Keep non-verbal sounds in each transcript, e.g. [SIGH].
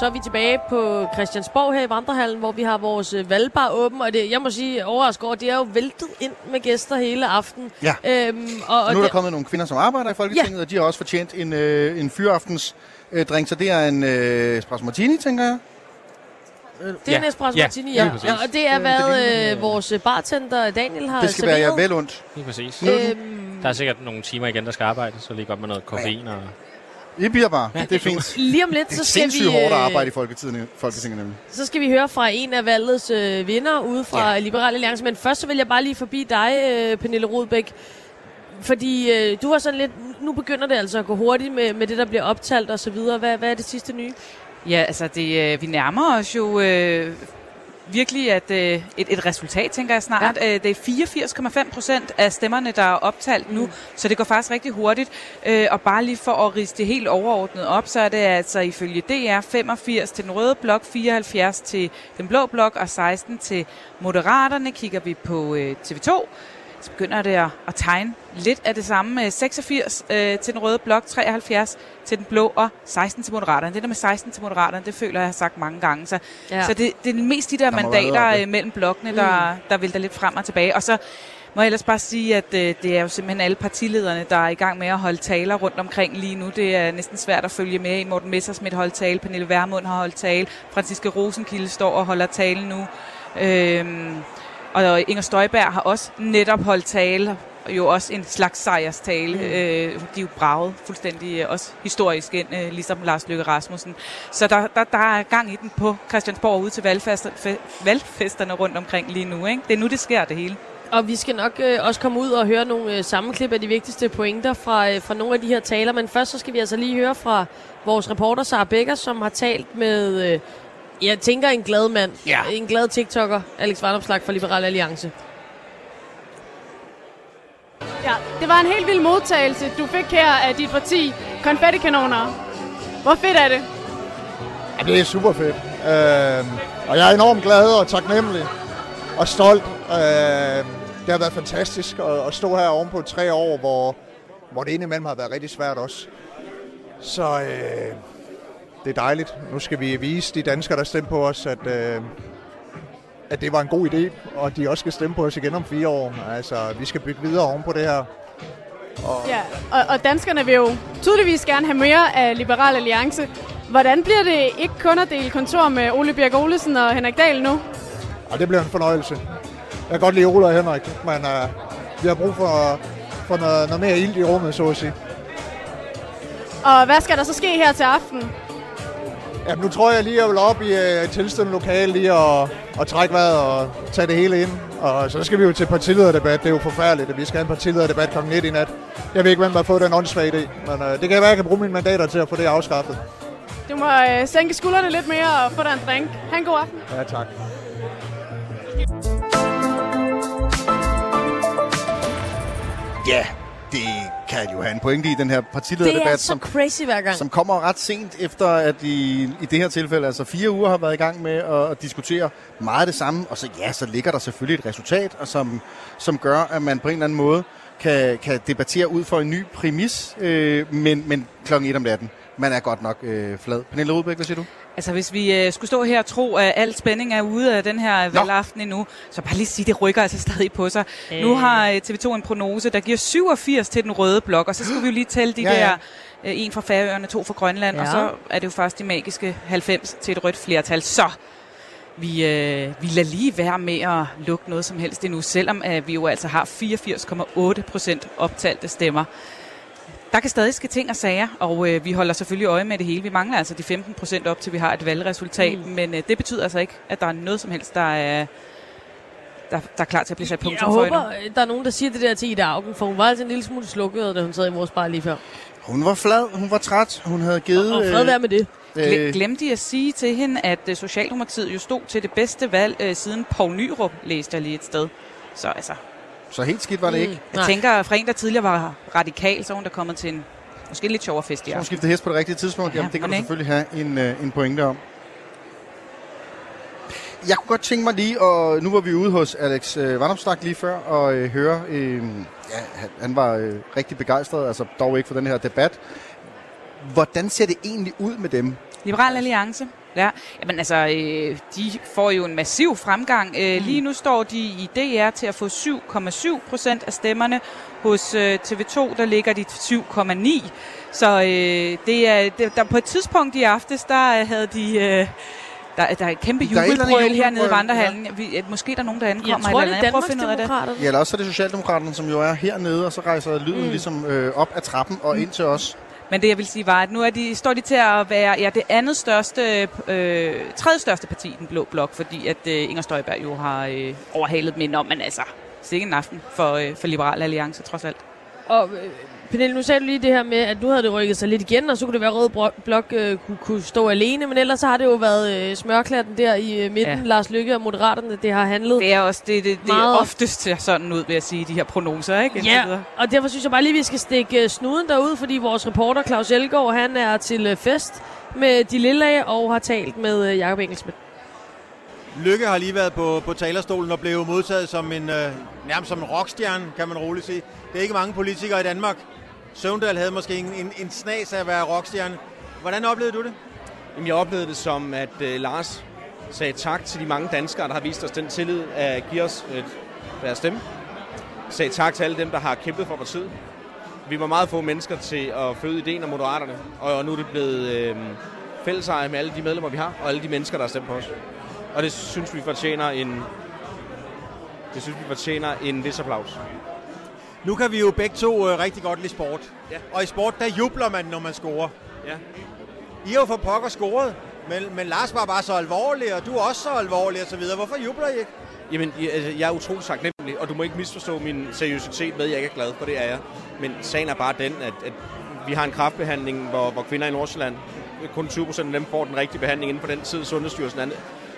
Så er vi tilbage på Christiansborg her i Vandrehallen, hvor vi har vores øh, valgbar åben. Og det, jeg må sige, overrasket over, det er jo væltet ind med gæster hele aften. Ja. Øhm, og, og nu er der det- kommet nogle kvinder, som arbejder i Folketinget, ja. og de har også fortjent en, øh, en fyraftens øh, drink, så det er en øh, espresso martini, tænker jeg. Det er Ja. en espresso Ja, martini, ja. ja. Og det er, Det er det, hvad det øh, vores bartender Daniel har Det skal være jer serveret. vel ondt. Lige præcis. Øhm, Der er sikkert nogle timer igen, der skal arbejde, så lige godt med noget koffein og... I bliver bare. Ja, det er fint. lige om lidt, Det er så skal, vi, sindssygt hårdt at øh, arbejde i Folketinget, Folketinget nemlig. så skal vi høre fra en af valgets øh, vinder ude fra ja. Liberal Alliance. Men først så vil jeg bare lige forbi dig, øh, Pernille Rodbæk. Fordi øh, du var sådan lidt, nu begynder det altså at gå hurtigt med, med det, der bliver optalt og så videre. Hvad, hvad er det sidste nye? Ja, altså det, øh, vi nærmer os jo øh, virkelig at, øh, et, et resultat, tænker jeg snart. Ja. Øh, det er 84,5 procent af stemmerne, der er optalt nu, mm. så det går faktisk rigtig hurtigt. Øh, og bare lige for at riste det helt overordnet op, så er det altså ifølge DR 85 til den røde blok, 74 til den blå blok og 16 til Moderaterne. Kigger vi på øh, TV2, så begynder det at, at tegne lidt af det samme. Øh, 86 øh, til den røde blok, 73 til den blå og 16 til Moderaterne. Det der med 16 til Moderaterne, det føler jeg, jeg har sagt mange gange. Så, Ja. så det, det er mest de der, Der mandater øh, mellem blokkene, der, der vælter lidt frem og tilbage. Og så må jeg ellers bare sige, at øh, det er jo simpelthen alle partilederne, der er i gang med at holde taler rundt omkring lige nu. Det er næsten svært at følge med i. Morten Messersmith holdt tale, Pernille Vermund har holdt tale, Franziske Rosenkilde står og holder tale nu. Øhm, og Inger Støjberg har også netop holdt tale, og jo også en slags sejrstale. Mm. Øh, de er jo braget fuldstændig øh, også historisk ind, øh, ligesom Lars Løkke Rasmussen. Så der, der, der er gang i den på Christiansborg ude til valgfester, fe, valgfesterne rundt omkring lige nu. Ikke? Det er nu, det sker det hele. Og vi skal nok øh, også komme ud og høre nogle øh, sammenklip af de vigtigste pointer fra, øh, fra nogle af de her taler. Men først så skal vi altså lige høre fra vores reporter Sara Becker, som har talt med, øh, jeg tænker en glad mand, Ja. en glad TikToker, Alex Varnopslag fra Liberal Alliance. Ja, det var en helt vild modtagelse, du fik her af dit parti. Konfettikanoner. Hvor fedt er det? Ja, det er super fedt. Øh, og jeg er enormt glad og taknemmelig og stolt. Øh, det har været fantastisk at, at stå her ovenpå tre år, hvor, hvor det indimellem har været rigtig svært også. Så øh, det er dejligt. Nu skal vi vise de danskere, der stemte på os, at, øh, at det var en god idé, og de også skal stemme på os igen om fire år. Altså, vi skal bygge videre ovenpå det her. Ja, og, og danskerne vil jo tydeligvis gerne have mere af Liberal Alliance. Hvordan bliver det ikke kun at dele kontor med Ole Bjerg Olesen og Henrik Dahl nu? Og det bliver en fornøjelse. Jeg kan godt lide Ole og Henrik, men uh, vi har brug for, for noget, noget mere ild i rummet, så at sige. Og hvad skal der så ske her til aften? Jamen, nu tror jeg lige, jeg vil op i uh, tilstående lokale lige og, og trække vejret og tage det hele ind. Og så skal vi jo til partilederdebat. Det er jo forfærdeligt, at vi skal have en partilederdebat kl. 1 i nat. Jeg ved ikke, hvem der har fået den åndssvage idé, men uh, det kan være, at jeg kan bruge mine mandater til at få det afskaffet. Du må øh, sænke skuldrene lidt mere og få dig en drink. Ha' en god aften. Ja, tak. Ja, det kan jo have en pointe i den her partilederdebat, er som, crazy hver gang. som kommer ret sent efter, at i, i det her tilfælde, altså fire uger har været i gang med at, at diskutere meget det samme, og så ja, så ligger der selvfølgelig et resultat, og som, som gør, at man på en eller anden måde kan, kan debattere ud for en ny præmis, øh, men, men klokken 1 om natten. Man er godt nok øh, flad. Pernille Rudbæk, hvad siger du? Altså hvis vi øh, skulle stå her og tro, at al spænding er ude af den her valgaften endnu, så bare lige sige, det rykker altså [LAUGHS] stadig på sig. Øh. Nu har øh, TV2 en prognose, der giver 87 til den røde blok, og så skal [GASPS] vi jo lige tælle de Ja, der, øh, en fra Færøerne, to fra Grønland, Ja. og så er det jo faktisk de magiske 90 til et rødt flertal. Så vi, øh, vi lader lige være med at lukke noget som helst endnu, selvom øh, vi jo altså har 84,8 procent optalte stemmer. Der kan stadig ske ting og sager, og øh, vi holder selvfølgelig øje med det hele. Vi mangler altså de 15 procent op til, vi har et valgresultat, mm. men øh, det betyder altså ikke, at der er noget som helst, der er, der, der er klar til at blive sat Jeg punktum for endnu. håber, der er nogen, der siger det der til Ida Augen, for hun var altså en lille smule slukket, da hun sad i vores bar lige før. Hun var flad, hun var træt, hun havde givet... Og fred være med det. Gle- Glemte I at sige til hende, at øh, Socialdemokratiet jo stod til det bedste valg øh, siden Poul Nyrup, læste jeg lige et sted. Så altså, så helt skidt var det ikke. jeg Nej. tænker, at fra en, der tidligere var radikal, så er hun der kommet til en måske lidt sjovere fest i Så hun aften. skiftede hest på det rigtige tidspunkt. Ja, Jamen, det kan du selvfølgelig have en, øh, en pointe om. Jeg kunne godt tænke mig lige, og nu var vi ude hos Alex øh, Vandomstak lige før, og øh, høre, øh, ja, han, han var øh, rigtig begejstret, altså dog ikke for den her debat. Hvordan ser det egentlig ud med dem? Liberal Alliance. Ja, jamen altså, øh, de får jo en massiv fremgang. Øh, lige nu står de i DR til at få 7,7 procent af stemmerne. Hos øh, TV2, der ligger de 7,9. Så øh, det er, det, der, på et tidspunkt i aftes, der øh, havde de... Øh, der, der er et kæmpe er eller jubelbrøl hernede i Vandrehallen. Ja. Måske er der nogen, der Jeg ankommer. tror, det eller er. Jeg at finde ud af det. Danmarksdemokraterne. Ja, eller også er det Socialdemokraterne, som jo er hernede, og så rejser lyden mm. ligesom øh, op ad trappen og ind til os. Men det jeg vil sige var, at nu er de, står de til at være ja, det andet største, øh, tredje største parti i den blå blok, fordi at øh, Inger Støjberg jo har øh, overhalet dem ind men altså, sikke en aften for, øh, for Liberal Alliance trods alt. Og øh, Pernille, nu sagde du lige det her med, at nu havde det rykket sig lidt igen, og så kunne det være, at Rød Blok øh, kunne, kunne stå alene, men ellers så har det jo været øh, smørklatten der i øh, midten, Ja. Lars Lykke og Moderaterne, det har handlet. Det er også det, det, det er oftest ser sådan ud, vil jeg sige, de her prognoser, ikke? Ja, videre. og derfor synes jeg bare lige, vi skal stikke øh, snuden derud, fordi vores reporter Claus Elgaard, han er til øh, fest med de lille og har talt med øh, Jakob Engelsmith. Lykke har lige været på, på talerstolen og blev modtaget som en, øh, nærmest som en rockstjerne, kan man roligt sige. Det er ikke mange politikere i Danmark. Søvndal havde måske en, en, en snas af at være rockstjerne. Hvordan oplevede du det? Jamen, jeg oplevede det som, at øh, Lars sagde tak til de mange danskere, der har vist os den tillid at give os et, deres stemme. Sagde tak til alle dem, der har kæmpet for partiet. Vi var meget få mennesker til at føde ideen om Moderaterne, og nu er det blevet øh, fælleseje med alle de medlemmer, vi har, og alle de mennesker, der har stemt på os. Og det synes vi fortjener en, det synes vi fortjener en vis applaus. Nu kan vi jo begge to øh, rigtig godt lide sport. Ja. Og i sport, der jubler man, når man scorer. Ja. I har jo for pokker scoret, men, men Lars var bare så alvorlig, og du er også så alvorlig og så videre. Hvorfor jubler I ikke? Jamen, jeg, altså, jeg er utrolig taknemmelig, og du må ikke misforstå min seriøsitet med, at jeg ikke er glad for det, er jeg. Men sagen er bare den, at, at vi har en kraftbehandling, hvor, hvor kvinder i Nordsjælland, kun 20 procent af dem får den rigtige behandling inden for den tid, Sundhedsstyrelsen an,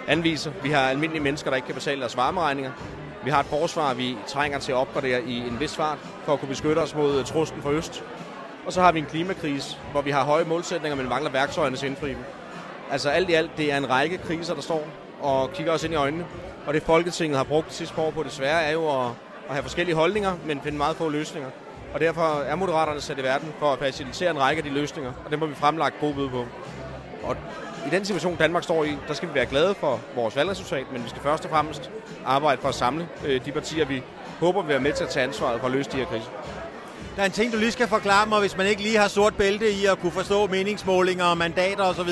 anviser. Vi har almindelige mennesker, der ikke kan betale deres varmeregninger. Vi har et forsvar, vi trænger til at opgradere i en vis fart, for at kunne beskytte os mod øh, truslen fra øst. Og så har vi en klimakrise, hvor vi har høje målsætninger, men mangler værktøjerne til at indfri dem. Altså alt i alt, det er en række kriser, der står og kigger os ind i øjnene. Og det Folketinget har brugt de sidste par år på desværre, er jo at, at have forskellige holdninger, men finde meget få løsninger. Og derfor er Moderaterne sat i verden for at facilitere en række af de løsninger, og dem har vi fremlagt gode bud på. Og i den situation, Danmark står i, der skal vi være glade for vores valgresultat, men vi skal først og fremmest arbejde for at samle øh, de partier, vi håber vil være med til at tage ansvaret for at løse de her kriser. Der er en ting, du lige skal forklare mig, hvis man ikke lige har sort bælte i at kunne forstå meningsmålinger og mandater osv.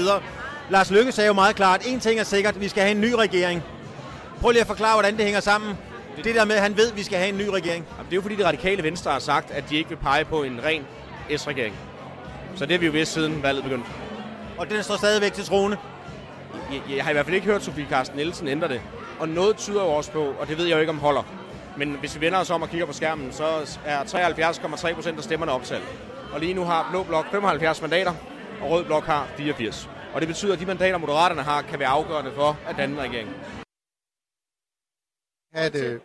Lars Løkke sagde jo meget klart, en ting er sikkert, vi skal have en ny regering. Prøv lige at forklare, hvordan det hænger sammen. Det der med, at han ved, at vi skal have en ny regering. Jamen, det er jo fordi, det radikale venstre har sagt, at de ikke vil pege på en ren S-regering. Så det har vi jo vidst siden valget begyndte. Og den står stadigvæk til troende. Jeg, jeg har i hvert fald ikke hørt Sofie Carsten Nielsen ændre det. Og noget tyder jo også på, og det ved jeg jo ikke om holder, men hvis vi vender os om og kigger på skærmen, så er 73,3 procent af stemmerne optalt. Og lige nu har Blå Blok 75 mandater, og Rød Blok har 84. Og det betyder, at de mandater, Moderaterne har, kan være afgørende for at danne regering. At, øh,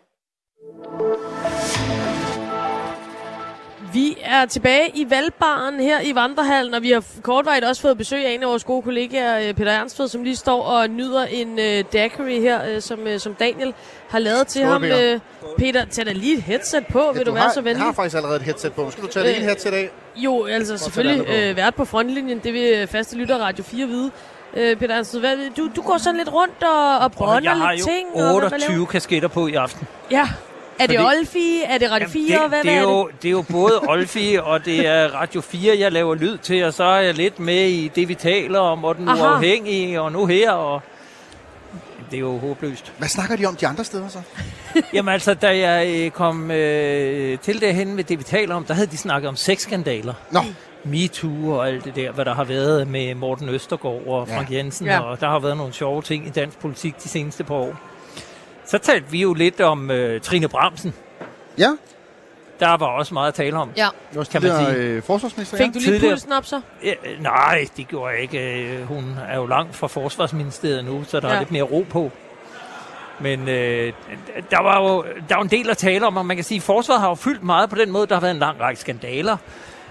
Vi er tilbage i valgbaren her i Vandrehallen, og vi har kortvarigt også fået besøg af en af vores gode kollegaer, øh, Peter Ernstved, som lige står og nyder en øh, daiquiri her, øh, som, øh, som Daniel har lavet til Skål, ham. Peter. Øh, Peter, tag da lige et headset på, vil du, være har, så venlig? Jeg har faktisk allerede et headset på. Skal du tage det Øh, ene headset af? Jo, altså selvfølgelig det øh, vært på frontlinjen, det vil øh, faste lytter Radio 4 vide. Øh, Peter Ernstved, hvad, du, du går sådan lidt rundt og, og jeg har jo lidt ting. og hvad- hvad 28 laver- kasketter på i aften. Ja. Er det Olfi? Er det Radio 4? Jamen, hvad, det, hvad det, er er jo, det er jo både Olfi og det er Radio 4, jeg laver lyd til, og så er jeg lidt med i det, vi taler om, og den Aha. uafhængige, og nu her, og det er jo håbløst. Hvad snakker de om de andre steder så? [LAUGHS] Jamen altså, da jeg øh, kom øh, til derhen med det, vi taler om, der havde de snakket om sexskandaler. Nå, MeToo og alt det der, hvad der har været med Morten Østergaard og Ja. Frank Jensen, Ja. ja. og der har været nogle sjove ting i dansk politik de seneste par år. Så talte vi jo lidt om øh, Trine Bramsen. ja. Der var også meget at tale om. Ja. Kan man sige. øh, forsvarsminister. Fik du lige pulsen op så? Ja, øh, nej, det gjorde jeg ikke. Øh, Hun er jo langt fra Forsvarsministeriet nu, så der. Ja. er lidt mere ro på. Men øh, der var jo der var en del at tale om, og man kan sige, at forsvaret har jo fyldt meget på den måde. Der har været en lang række skandaler.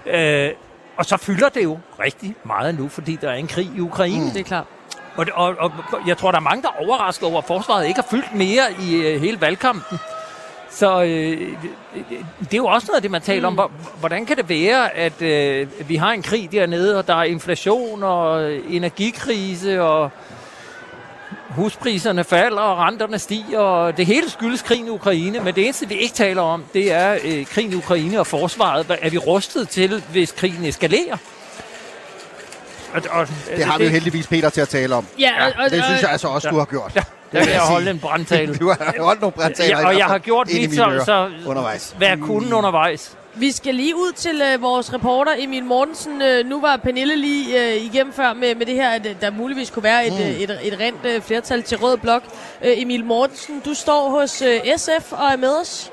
Øh, og så fylder det jo rigtig meget nu, fordi der er en krig i Ukraine. Mm. Det er klart. Og, og, og jeg tror, der er mange, der er overrasket over, at forsvaret ikke har fyldt mere i øh, hele valgkampen. Så øh, det, er jo også noget af det, man taler mm. om. Hvor- Hvordan kan det være, at øh, vi har en krig dernede, og der er inflation og energikrise, og huspriserne falder, og renterne stiger, og det hele skyldes krigen i Ukraine. Men det eneste, vi ikke taler om, det er øh, krigen i Ukraine og forsvaret. Er vi rustet til, hvis krigen eskalerer? Og, og, Det har vi jo heldigvis Peter til at tale om. Ja, og, og, Det synes jeg altså også, Ja. du har gjort. Ja, der vil kan jeg holde en brandtale. [LAUGHS] Du har holdt nogle brandtaler. Ja, og jeg har gjort mit, så, så undervejs. hvad jeg kunne undervejs. Vi skal lige ud til øh, vores reporter Emil Mortensen. Øh, nu var Pernille lige øh, igennem før med, med det her, at øh, der muligvis kunne være et, Mm. øh, et, et rent øh, flertal til Rød Blok. Øh, Emil Mortensen, du står hos øh, SF og er med os.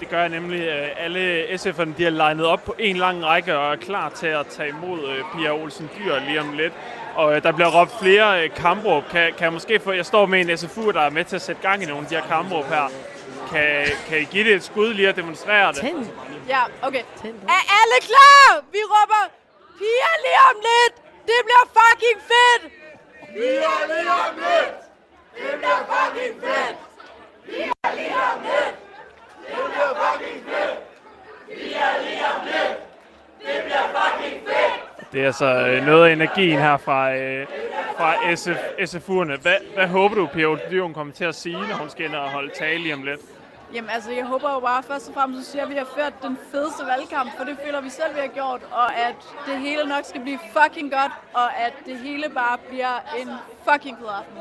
Det gør jeg nemlig. Øh, Alle SF'erne de er legnet op på en lang række og er klar til at tage imod øh, Pia Olsen Dyr lige om lidt. Og øh, der bliver råbt flere kampråb. Kan, kan jeg måske få... Jeg står med en SFU, der er med til at sætte gang i nogle af de her kampråb her. Kan, kan I give det et skud lige at demonstrere det? Ja, okay. Er alle klar? Vi råber, piger lige om lidt. Det bliver fucking fedt. Piger lige om lidt. Det bliver fucking fedt. Piger lige om lidt. Det bliver fucking fedt. Piger lige om lidt. Det bliver fucking fedt. Det er altså noget af energien her fra, øh, fra SF, SFU'erne. Hvad, hvad håber du, Pia Olsen kommer til at sige, når hun skal ind og holde tale lige om lidt? Jamen altså, jeg håber jo bare først og fremmest, så siger, at vi har ført den fedeste valgkamp, for det føler vi selv, vi har gjort, og at det hele nok skal blive fucking godt, og at det hele bare bliver en fucking fed aften.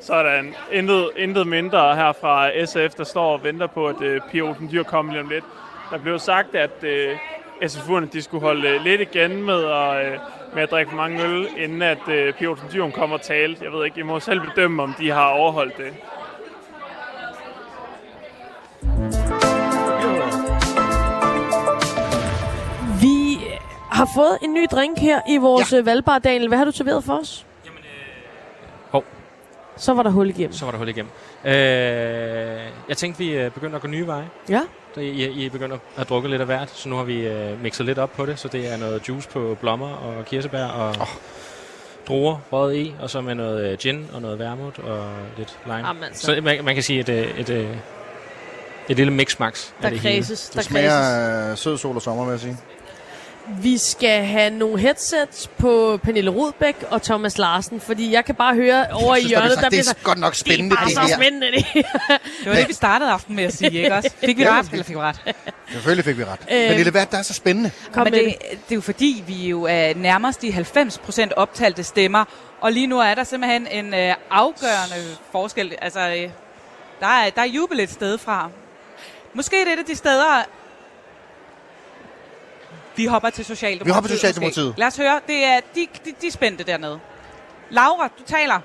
Sådan. Intet, intet mindre her fra SF, der står og venter på, at øh, Pia Olsen Dyr kommer lige om lidt. Der blev sagt, at øh, SF'erne de skulle holde øh, lidt igen med at, øh, med at drikke for mange øl, inden at øh, Pia Olsen Dyr kommer og tale. Jeg ved ikke, I må selv bedømme, om de har overholdt det. Har fået en ny drink her i vores ja. valgbar, Daniel. Hvad har du serveret for os? Hov. Så var der hul igennem. Så var der hul igennem. Øh, jeg tænkte, vi øh, begynder at gå nye veje. Ja. Så I, I er begyndt at have drukket lidt af hvert, så nu har vi øh, mixet lidt op på det. Så det er noget juice på blommer og kirsebær og oh. druer røget i, og så med noget øh, gin og noget vermouth og lidt lime. Jamen altså. Så man, man kan sige et, øh, et, et, et lille mix-max Der det kredses, der Det smager øh, sød sol og sommer, vil jeg sige. Vi skal have nogle headsets på Pernille Rudbæk og Thomas Larsen, fordi jeg kan bare høre over Jeg i synes, der hjørnet, bliver- der det er så... godt nok spændende, Det er det bare så her. spændende, det her. Det var det, vi startede aften med at sige, ikke også? Fik vi ret, eller fik vi ret? Selvfølgelig fik vi ret. Øh, Pernille, hvad er det, der er så spændende? Kom Men med det, det er jo fordi, vi jo er nærmest de 90% optalte stemmer, og lige nu er der simpelthen en øh, afgørende forskel. Altså, øh, der, er, der er jubel et sted fra. Måske det er et af de steder, vi hopper til Socialdemokratiet. Vi hopper til. Socialdemokratiet. Lad os høre. Det er, de, de, de er spændte dernede. Laura, du taler.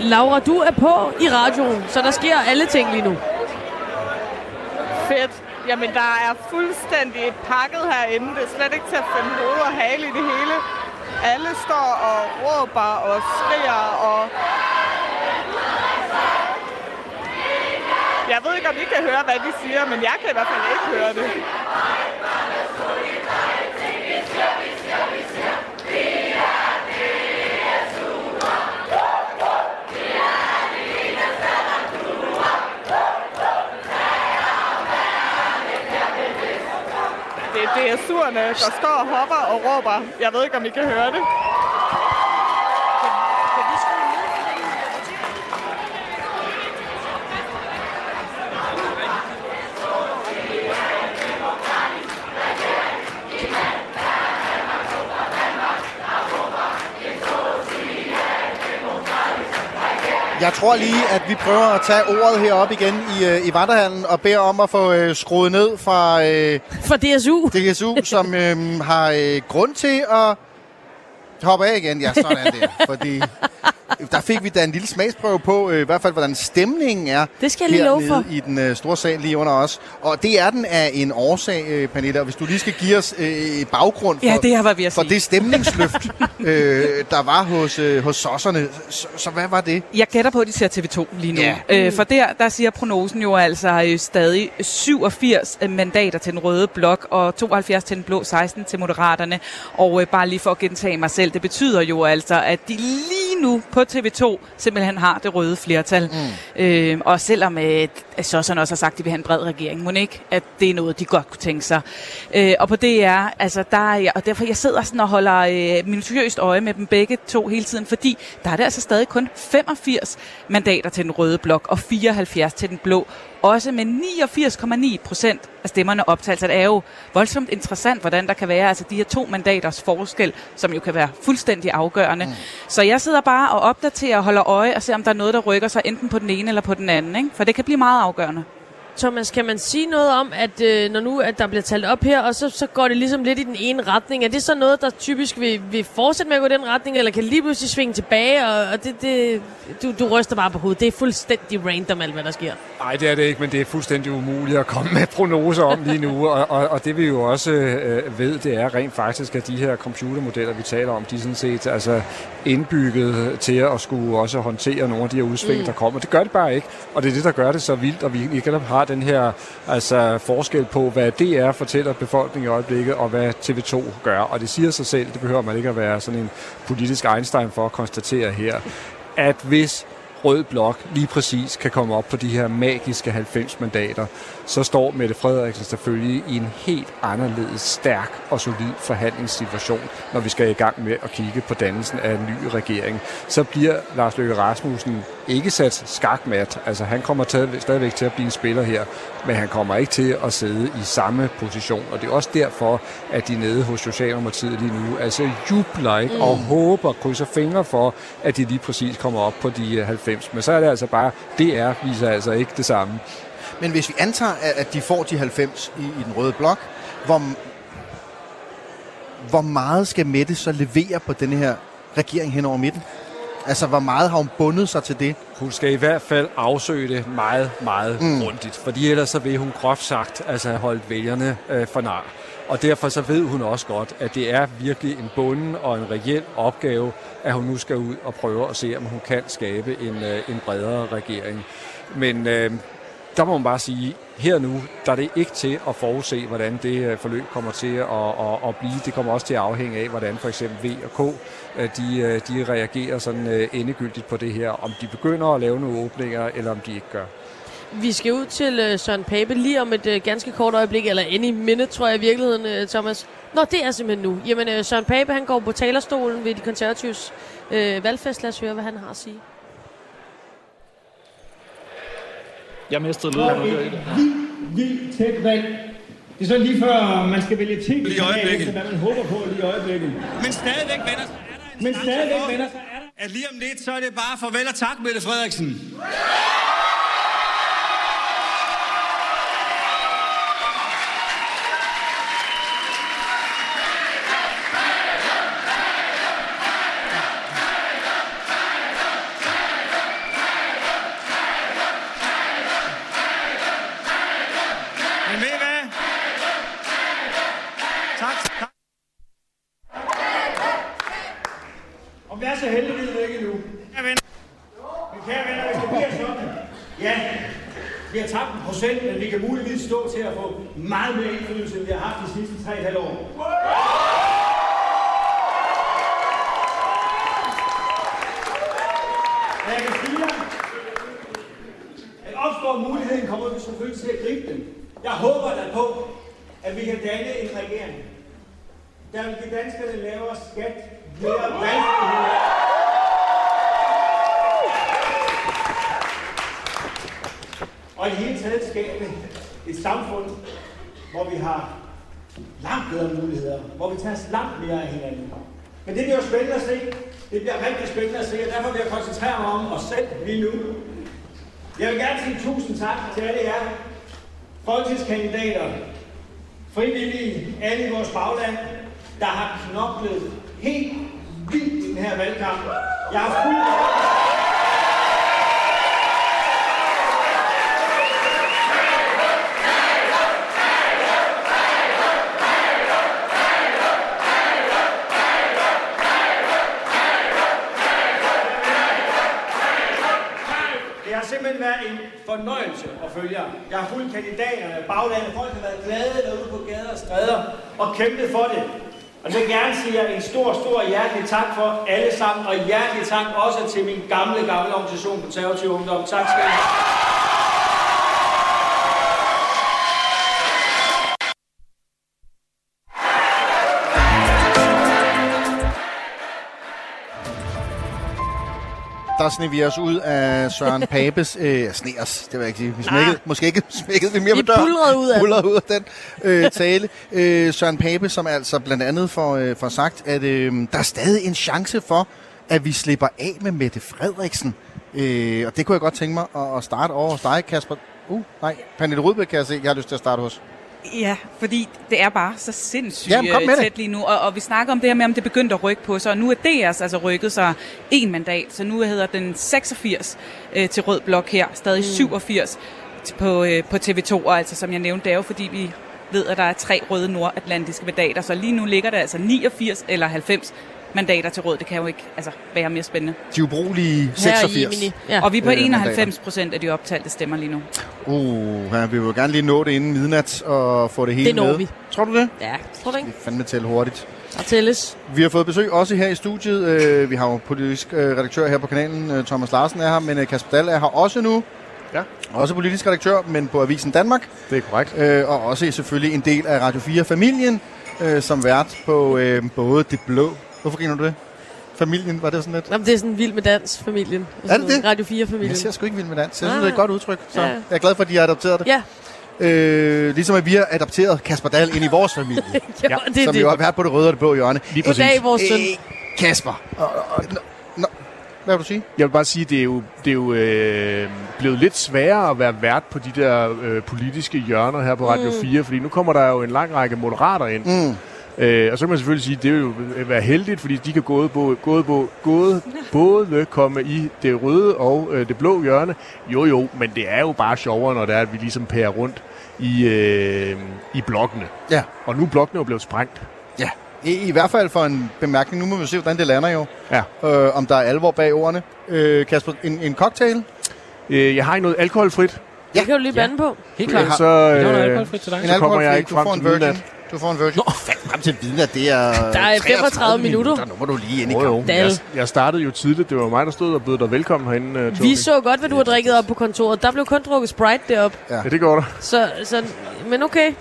Laura, du er på i radioen, så der sker alle ting lige nu. Fedt. Jamen, der er fuldstændig et pakket herinde. Det er slet ikke til at finde hoved og hale i det hele. Alle står og råber og skriger og... Jeg ved ikke, om I kan høre, hvad de siger, men jeg kan i hvert fald ikke høre det. Det er DSU'erne, der står og hopper og råber. Jeg ved ikke, om I kan høre det. Jeg tror lige, at vi prøver at tage ordet heroppe igen i, øh, i Vandrehallen og beder om at få øh, skruet ned fra, øh, fra DSU, DSU som øh, har øh, grund til at hoppe af igen. Ja, sådan der. Fordi der fik vi da en lille smagsprøve på, øh, i hvert fald hvordan stemningen er Det skal jeg lige love for. i den øh, store sal lige under os. Og det er den af en årsag, øh, Pernille, og hvis du lige skal give os øh, baggrund for, Ja, det jeg var ved at for sige. det stemningsløft, [LAUGHS] øh, der var hos, øh, hos sosserne. Så, så hvad var det? Jeg gætter på, at de ser TV2 lige nu. Ja. Øh, for der, der siger prognosen jo altså øh, stadig 87 mandater til den røde blok og 72 til den blå, 16 til moderaterne. Og øh, bare lige for at gentage mig selv, det betyder jo altså, at de lige nu på TV2 simpelthen har det røde flertal. Mm. Øh, og selvom øh, Sosserne også har sagt, at de vil have en bred regering, må ikke, at det er noget, de godt kunne tænke sig. Øh, og på det er, altså der er jeg, og derfor jeg sidder sådan og holder øh, minutiøst øje med dem begge to hele tiden, fordi der er det altså stadig kun 85 mandater til den røde blok og 74 til den blå. Også med 89,9 procent af stemmerne optalt. Så det er jo voldsomt interessant, hvordan der kan være altså de her to mandaters forskel, som jo kan være fuldstændig afgørende. Mm. Så jeg sidder bare og opdaterer og holder øje og ser, om der er noget, der rykker sig enten på den ene eller på den anden. Ikke? For det kan blive meget afgørende. Thomas, kan man sige noget om, at øh, når nu at der bliver talt op her, og så, så går det ligesom lidt i den ene retning, er det så noget, der typisk vil, vil fortsætte med at gå i den retning, eller kan lige pludselig svinge tilbage, og, og det, det, du, du ryster bare på hovedet. Det er fuldstændig random, alt hvad der sker. Nej, det er det ikke, men det er fuldstændig umuligt at komme med prognoser om lige nu. Og, og, og det vi jo også øh, ved, det er rent faktisk, at de her computermodeller, vi taler om, de er sådan set altså indbygget til at skulle også håndtere nogle af de her udsving, mm. der kommer. Det gør det bare ikke, og det er det, der gør det så vildt, og vi ikke har den her altså, forskel på, hvad DR fortæller befolkningen i øjeblikket, og hvad TV2 gør. Og det siger sig selv, det behøver man ikke at være sådan en politisk Einstein for at konstatere her, at hvis Rød Blok lige præcis kan komme op på de her magiske 90 mandater, så står Mette Frederiksen selvfølgelig i en helt anderledes stærk og solid forhandlingssituation, når vi skal i gang med at kigge på dannelsen af en ny regering. Så bliver Lars Løkke Rasmussen ikke sat skakmat. Altså han kommer stadigvæk til at blive en spiller her, men han kommer ikke til at sidde i samme position. Og det er også derfor, at de nede hos Socialdemokratiet lige nu altså jubler ikke, Mm. og håber, krydser fingre for, at de lige præcis kommer op på de øh, 90. Men så er det altså bare, DR viser altså ikke det samme. Men hvis vi antager, at- de får de 90 i, i den røde blok, hvor, hvor meget skal Mette så levere på denne her regering hen over midten? Altså, hvor meget har hun bundet sig til det? Hun skal i hvert fald afsøge det meget, meget mm. grundigt, fordi ellers så vil hun groft sagt altså have holdt vælgerne øh, for nar. Og derfor så ved hun også godt, at det er virkelig en bunden og en reel opgave, at hun nu skal ud og prøve at se, om hun kan skabe en, øh, en bredere regering. Men øh, der må man bare sige, her nu, der er det ikke til at forudse, hvordan det øh, forløb kommer til at, at, at blive. Det kommer også til at afhænge af, hvordan for eksempel V og K, øh, de, øh, de reagerer sådan endegyldigt på det her. Om de begynder at lave nogle åbninger, eller om de ikke gør. Vi skal ud til Søren Pape lige om et ganske kort øjeblik, eller any minute, tror jeg i virkeligheden, Thomas. Nå, det er simpelthen nu. Jamen, Søren Pape, han går på talerstolen ved de konservatives øh, valgfest. Lad os høre, hvad han har at sige. Jeg mistede Og et vildt, tæt valg. Det er så lige før, man skal vælge ting Lige øjeblikket. hvad man håber på lige i øjeblikket. Men stadigvæk, venner, så er der en Men stadigvæk, for, venner, så at lige om lidt, så er det bare farvel og tak, Mette Frederiksen. Men meget mere indflydelse, end vi har haft de sidste 3,5 år. Jeg kan sige jer, at opstår muligheden, kommer vi selvfølgelig til at gribe den. Jeg håber da på, at vi kan danne en regering, der vil give danskerne lavere skat, mere valgfrihed. Og i det hele taget skabe et samfund, hvor vi har langt bedre muligheder, hvor vi tager os langt mere af hinanden. Men det bliver jo spændende at se. Det bliver rigtig spændende at se, og derfor vil jeg koncentrere mig om os selv lige nu. Jeg vil gerne sige tusind tak til alle jer, folketingskandidater, frivillige, alle i vores bagland, der har knoklet helt vildt i den her valgkamp. Jeg har fuldt fornøjelse at følge jer. Jeg har fulgt kandidaterne, baglandet, folk har været glade derude på gader og stræder og kæmpet for det. Og så vil jeg gerne sige jer en stor, stor hjertelig tak for alle sammen, og hjertelig tak også til min gamle, gamle organisation, Konservativ Ungdom. Tak skal I have. Der sneg vi os ud af Søren Papes... Øh, sne os, det vil jeg ikke sige. Vi smækkede, måske ikke [LAUGHS] smækkede vi mere Vi på døren. buldrede ud af den. Buldrede ud af den øh, tale. Øh, Søren Pape, som altså blandt andet får, øh, får sagt, at øh, der er stadig en chance for, at vi slipper af med Mette Frederiksen. Øh, og det kunne jeg godt tænke mig at, at starte over hos dig, Kasper. Uh, nej, Pernille Rudbæk kan jeg se, jeg har lyst til at starte hos. Ja, fordi det er bare så sindssygt Jamen, kom øh, med det. tæt lige nu. Og, og vi snakker om det her med, om det begyndte at rykke på sig. Og nu er DR's altså rykket sig en mandat. Så nu hedder den 86 øh, til Rød Blok her. Stadig mm. 87 t- på, øh, på TV2. Og altså, som jeg nævnte, det er jo fordi, vi ved, at der er tre røde nordatlantiske mandater. Så lige nu ligger der altså 89 eller 90 mandater til rød. Det kan jo ikke altså, være mere spændende. De ubrugelige 86. Ja. Og vi er på øh, 91 mandater. procent af de optalte stemmer lige nu. Uh, ja, vi vil jo gerne lige nå det inden midnat og få det hele Det når med. vi. Tror du det? Ja, tror du ikke? Det er fandme tælle hurtigt. Og tælles. Vi har fået besøg også her i studiet. Øh, vi har jo politisk øh, redaktør her på kanalen. Øh, Thomas Larsen er her, men øh, Kasper Dahl er her også nu. Ja. Også politisk redaktør, men på Avisen Danmark. Det er korrekt. Øh, og også selvfølgelig en del af Radio 4-familien, øh, som vært på øh, både Det Blå... Hvorfor griner du det? Familien, var det sådan lidt? Jamen, det er sådan vild med dans, familien. Er det det? Radio 4-familien. Jeg ser sgu ikke vild med dans. Jeg synes, Nej, det er et nej. godt udtryk. Så Ja. jeg er glad for, at de har adopteret det. Ja. Øh, ligesom at vi har adopteret Kasper Dahl ind i vores familie. [LAUGHS] Jo, det er som det. jo har været på det røde og det blå hjørne. Lige I præcis. dag, vores søn. Øh, Kasper. Og, og, og, hvad vil du sige? Jeg vil bare sige, det er jo, det er jo øh, blevet lidt sværere at være vært på de der øh, politiske hjørner her på Radio Mm. 4, fordi nu kommer der jo en lang række moderater ind. Mm. Øh, og så kan man selvfølgelig sige, at det vil jo være heldigt, fordi de kan både, både, både, både, både komme i det røde og øh, det blå hjørne. Jo jo, men det er jo bare sjovere, når det er, at vi ligesom pærer rundt i, øh, i blokkene. Ja. Og nu er blokkene jo blevet sprængt. Ja, i, i hvert fald for en bemærkning. Nu må vi se, hvordan det lander jo. Ja. Øh, om der er alvor bag ordene. Øh, Kasper, en, en cocktail? Øh, jeg har noget alkoholfrit. Ja. Det kan du lige bande på. Helt klart. Så, øh, En så kommer jeg ikke frem til midnat. Du får en virgin. Nå, fandme frem til midnat. Det er Der er 35 minutter. Nu må du lige ind i Jo, jo. kampen. Jeg, jeg startede jo tidligt. Det var mig, der stod og bød dig velkommen herinde, uh. Vi så godt, hvad du har drikket op på kontoret. Der blev kun drukket Sprite deroppe. Ja. Ja, det går der. Så, så, men okay.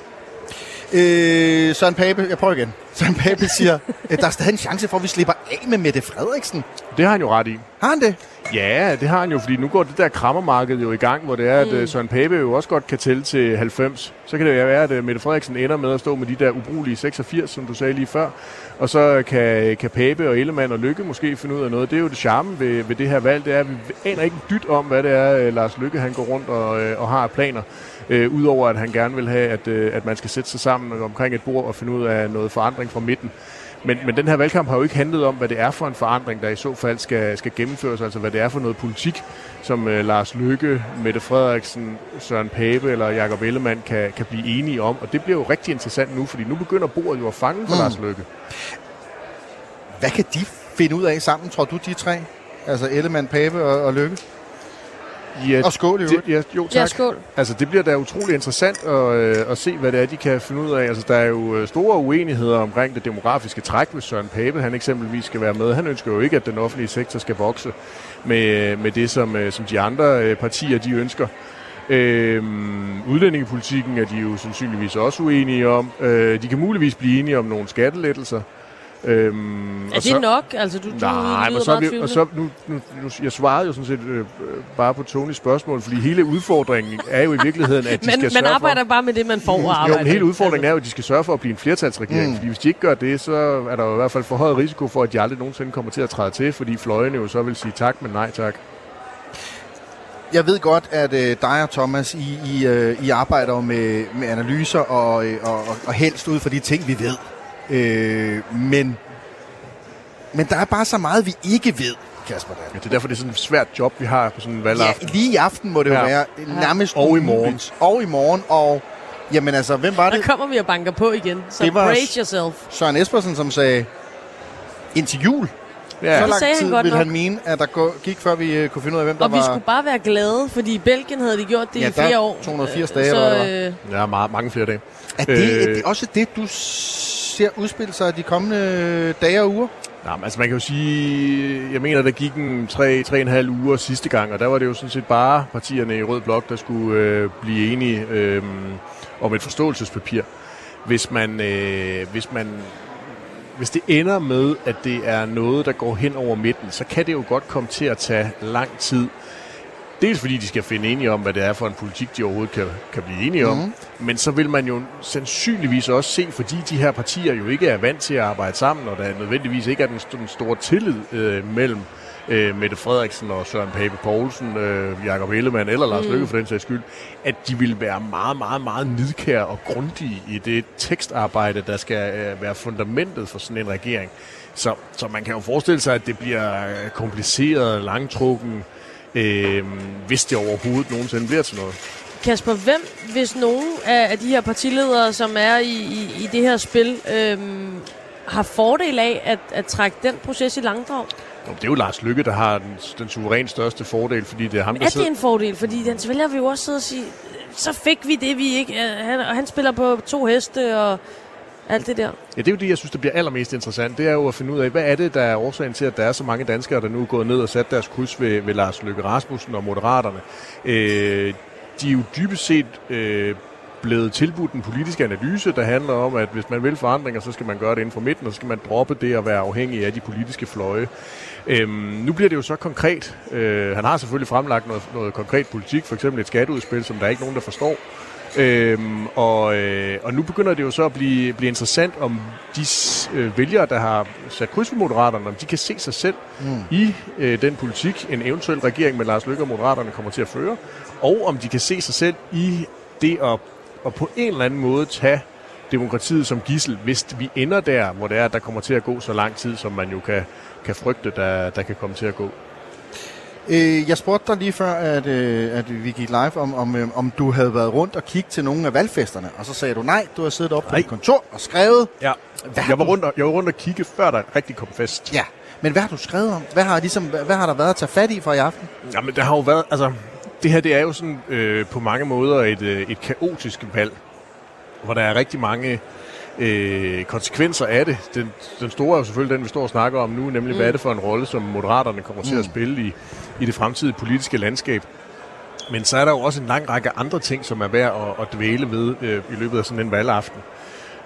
Øh, Søren Pape, jeg prøver igen. Søren Pape siger, at der er stadig en chance for, at vi slipper af med Mette Frederiksen. Det har han jo ret i. Har han det? Ja, det har han jo, fordi nu går det der krammermarked jo i gang, hvor det er, at Mm. mm. Søren Pape jo også godt kan tælle til 90. Så kan det jo være, at øh, Mette Frederiksen ender med at stå med de der ubrugelige 86, som du sagde lige før. Og så kan, kan Pape og Ellemann og Lykke måske finde ud af noget. Det er jo det charme ved, ved det her valg, det er, at vi aner ikke dyt om, hvad det er, øh, Lars Lykke han går rundt og, øh, og har planer. Øh, Udover at han gerne vil have, at, øh, at man skal sætte sig sammen omkring et bord og finde ud af noget forandring fra midten. Men, men den her valgkamp har jo ikke handlet om, hvad det er for en forandring, der i så fald skal, skal gennemføres. Altså hvad det er for noget politik, som øh, Lars Løkke, Mette Frederiksen, Søren Pape eller Jakob Ellemann kan, kan blive enige om. Og det bliver jo rigtig interessant nu, fordi nu begynder bordet jo at fange for Mm. Lars Løkke. Hvad kan de finde ud af sammen, tror du, de tre? Altså Ellemann, Pape og, og Lykke? Ja, Og skål i øvrigt. ja, jo, tak. Ja, skål. Altså, det bliver da utrolig interessant at, øh, at se, hvad det er, de kan finde ud af. Altså, der er jo øh, store uenigheder omkring det demografiske træk, hvis Søren Pape han eksempelvis skal være med. Han ønsker jo ikke, at den offentlige sektor skal vokse med, med det, som, øh, som de andre øh, partier de ønsker. Øhm, udlændingepolitikken er de jo sandsynligvis også uenige om. Øh, de kan muligvis blive enige om nogle skattelettelser. Øhm, Er det nok? Altså, du, du Nej, men så, er vi, og så nu, nu, nu, jeg svarede jo sådan set øh, bare på Tonys spørgsmål, fordi hele udfordringen er jo i virkeligheden, at de [LAUGHS] Men skal man arbejder for... bare med det, man får at Jo, arbejde men hele udfordringen er jo, at de skal sørge for at blive en flertalsregering, Mm. mm. fordi hvis de ikke gør det, så er der jo i hvert fald for høj risiko for, at de aldrig nogensinde kommer til at træde til, fordi fløjene jo så vil sige tak, men nej tak. Jeg ved godt, at øh, dig og Thomas, I, I, øh, I arbejder jo med, med analyser og, øh, og, og, og helst ud fra de ting, vi ved. Øh, men Men der er bare så meget, vi ikke ved, Kasper Dahl. Ja, det er derfor, det er sådan et svært job, vi har på sådan en valgaften. Ja, lige i aften må det jo Ja. være nærmest Og i morgen. Og i morgen, og jamen altså, hvem var Der det? kommer vi og banker på igen. Så Det var- brace yourself. Søren Espersen, som sagde, indtil jul. Ja. Så Det lang sagde han tid godt ville nok. han mene, at der gik, før vi øh, kunne finde ud af, hvem der Og vi var... skulle bare være glade, fordi i Belgien havde de gjort det Ja, i der er flere år. 280 dage, Så, eller hvad det øh, Ja, meget, mange flere dage. Er det, Øh, er det også det, du ser udspille sig de kommende dage og uger? Nej, men altså man kan jo sige, jeg mener, der gik en 3-3,5 uger sidste gang, og der var det jo sådan set bare partierne i Rød Blok, der skulle øh, blive enige øh, om et forståelsespapir. Hvis man, øh, hvis man hvis det ender med, at det er noget, der går hen over midten, så kan det jo godt komme til at tage lang tid. Dels fordi de skal finde enige om, hvad det er for en politik, de overhovedet kan, kan blive enige om. Mhm. Men så vil man jo sandsynligvis også se, fordi de her partier jo ikke er vant til at arbejde sammen, og der nødvendigvis ikke er den, den store tillid øh, mellem øh, Mette Frederiksen og Søren Pape Poulsen, øh, Jakob Ellemann eller Lars Mm. Løkke for den sags skyld, at de vil være meget, meget, meget nidkære og grundige i det tekstarbejde, der skal øh, være fundamentet for sådan en regering. Så, så man kan jo forestille sig, at det bliver øh, kompliceret, langtrukken, øh, hvis det overhovedet nogensinde bliver til noget. Kasper, hvem, hvis nogen af, af de her partiledere, som er i, i, i det her spil, øhm, har fordel af at, at trække den proces i langdrag? Nå, Det er jo Lars Lykke, der har den, den suverænt største fordel, fordi det er ham, der Er det sidder... en fordel? Fordi hans vælger vil jo også sidde og sige, så fik vi det, vi ikke... øh, Han, og han spiller på to heste og alt det der. Ja, det er jo det, jeg synes, der bliver allermest interessant. Det er jo at finde ud af, hvad er det, der er årsagen til, at der er så mange danskere, der nu er gået ned og sat deres kryds ved, ved Lars Løkke Rasmussen og Moderaterne. Øh, de er jo dybest set øh, blevet tilbudt en politisk analyse, der handler om, at hvis man vil forandringer, så skal man gøre det inden for midten, og så skal man droppe det at være afhængig af de politiske fløje. Øhm, nu bliver det jo så konkret. Øh, han har selvfølgelig fremlagt noget, noget konkret politik, for eksempel et skatteudspil, som der er ikke nogen, der forstår. Øhm, og, øh, og nu begynder det jo så at blive, blive interessant, om de øh, vælgere, der har sat kryds ved Moderaterne, om de kan se sig selv Mm. i øh, den politik, en eventuel regering med Lars Løkke og Moderaterne kommer til at føre, og om de kan se sig selv i det at, at på en eller anden måde tage demokratiet som gissel, hvis vi ender der, hvor det er, at der kommer til at gå så lang tid, som man jo kan, kan frygte, der, der kan komme til at gå. Øh, jeg spurgte dig lige før, at, øh, at vi gik live, om, om, øh, om du havde været rundt og kigget til nogle af valgfesterne. Og så sagde du nej, du har siddet oppe på dit kontor og skrevet. Ja, jeg var, rundt og, jeg var rundt og kigge, før der rigtig kom fest. Ja, men hvad har du skrevet om? Hvad har, ligesom, hvad, hvad har der været at tage fat i for i aften? Jamen, der har jo været, altså, det her det er jo sådan øh, på mange måder et, øh, et kaotisk valg, hvor der er rigtig mange øh, konsekvenser af det. Den, den store er jo selvfølgelig den, vi står og snakker om nu, nemlig mm. hvad er det for en rolle, som Moderaterne kommer til at Mm. spille i, i det fremtidige politiske landskab. Men så er der jo også en lang række andre ting, som er værd at, at dvæle ved øh, i løbet af sådan en valgaften.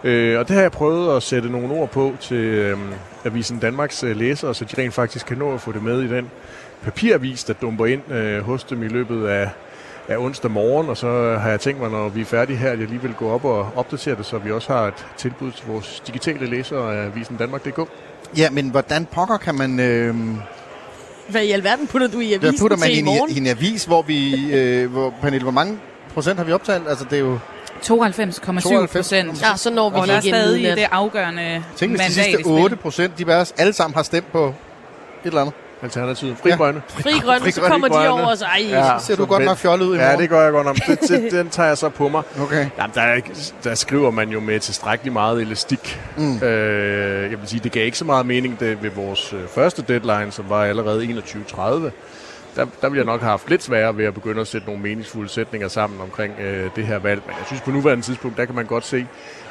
Øh, og det har jeg prøvet at sætte nogle ord på til øh, Avisen Danmarks øh, læsere, så de rent faktisk kan nå at få det med i den papiravis, der dumper ind øh, hos dem i løbet af, af onsdag morgen. Og så har jeg tænkt mig, når vi er færdige her, at jeg lige vil gå op og opdatere det, så vi også har et tilbud til vores digitale læsere af Avisen Danmark.dk. Ja, men hvordan pokker kan man... Øh, Hvad i alverden putter du i hvad avisen putter man til i i en, morgen? i en avis, hvor vi... Øh, hvor, Pernille, hvor mange procent har vi optalt? Altså, det er jo... 92,7 procent. Ja, så når vi Og der er ikke inden stadig det afgørende Tænk, hvis de sidste i spil. 8 procent, de bare alle sammen har stemt på et eller andet. Alternativet. Fri Grønne. Fri Grønne, så kommer de over og så, ej, Ja, ser du godt nok fjollet ud i Ja, morgen. det gør jeg godt nok. Det, det, den tager jeg så på mig. Okay. Jamen, der, er, der skriver man jo med tilstrækkeligt meget elastik. Mm. Øh, jeg vil sige, det gav ikke så meget mening det, ved vores øh, første deadline, som var allerede 21.30. Der, der ville jeg nok have haft lidt sværere ved at begynde at sætte nogle meningsfulde sætninger sammen omkring øh, det her valg. Men jeg synes på nuværende tidspunkt, der kan man godt se,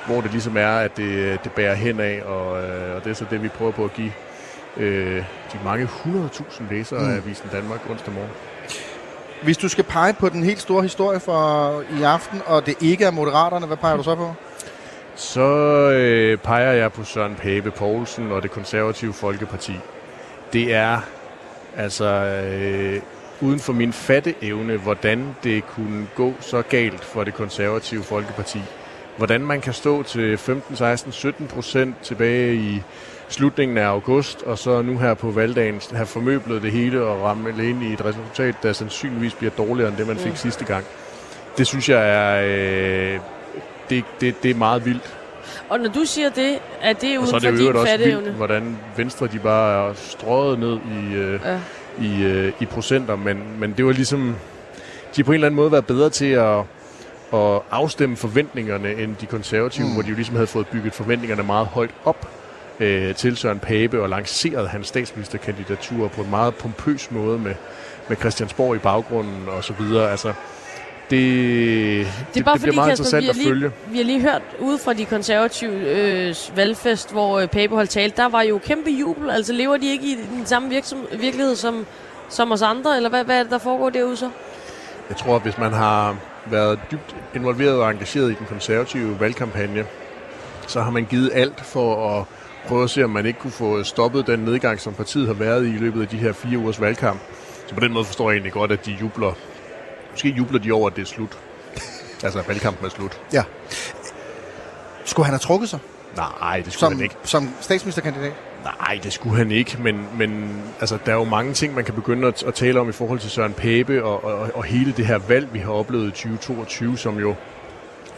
hvor det ligesom er, at det, det bærer hen af, og, øh, og det er så det, vi prøver på at give øh, de mange 100.000 læsere Mm. af Avisen Danmark onsdag morgen. Hvis du skal pege på den helt store historie for i aften, og det ikke er Moderaterne, hvad peger du så på? Så øh, peger jeg på Søren Pape Poulsen og det konservative Folkeparti. Det er altså øh, uden for min fatteevne, hvordan det kunne gå så galt for det konservative Folkeparti. Hvordan man kan stå til 15, 16, 17 procent tilbage i slutningen af august, og så nu her på valgdagen have formøblet det hele og ramme ind i et resultat, der sandsynligvis bliver dårligere end det, man fik Mm. sidste gang. Det synes jeg er, øh, det, det, det er meget vildt Og når du siger det, at det er Og uden så er for det din øvrigt også fatteevne. vildt, hvordan Venstre de bare er strøget ned i, øh, Ja. i, øh, i procenter, men, men det var ligesom, de har på en eller anden måde været bedre til at, at afstemme forventningerne end de konservative, mm. hvor de jo ligesom havde fået bygget forventningerne meget højt op øh, til Søren Pape og lanceret hans statsministerkandidatur på en meget pompøs måde med, med Christiansborg i baggrunden og så videre. Altså, det, det, Det er bare det fordi, bliver meget Kasper, interessant har, at lige, følge. vi har lige hørt ude fra de konservative øh, valgfest, hvor øh, Pape holdt tale, der var jo kæmpe jubel. Altså lever de ikke i den samme virksom, virkelighed som, som os andre, eller hvad, hvad er det, der foregår derude så? Jeg tror, at hvis man har været dybt involveret og engageret i den konservative valgkampagne, så har man givet alt for at prøve at se, om man ikke kunne få stoppet den nedgang, som partiet har været i i løbet af de her fire ugers valgkamp. Så på den måde forstår jeg egentlig godt, at de jubler. Måske jubler de over, at det er slut. altså, at valgkampen er slut. Ja. Skulle han have trukket sig? Nej, det skulle som, han ikke. Som statsministerkandidat? Nej, det skulle han ikke, men, men altså, der er jo mange ting, man kan begynde at, at tale om i forhold til Søren Pape og, og, og hele det her valg, vi har oplevet i 2022, som jo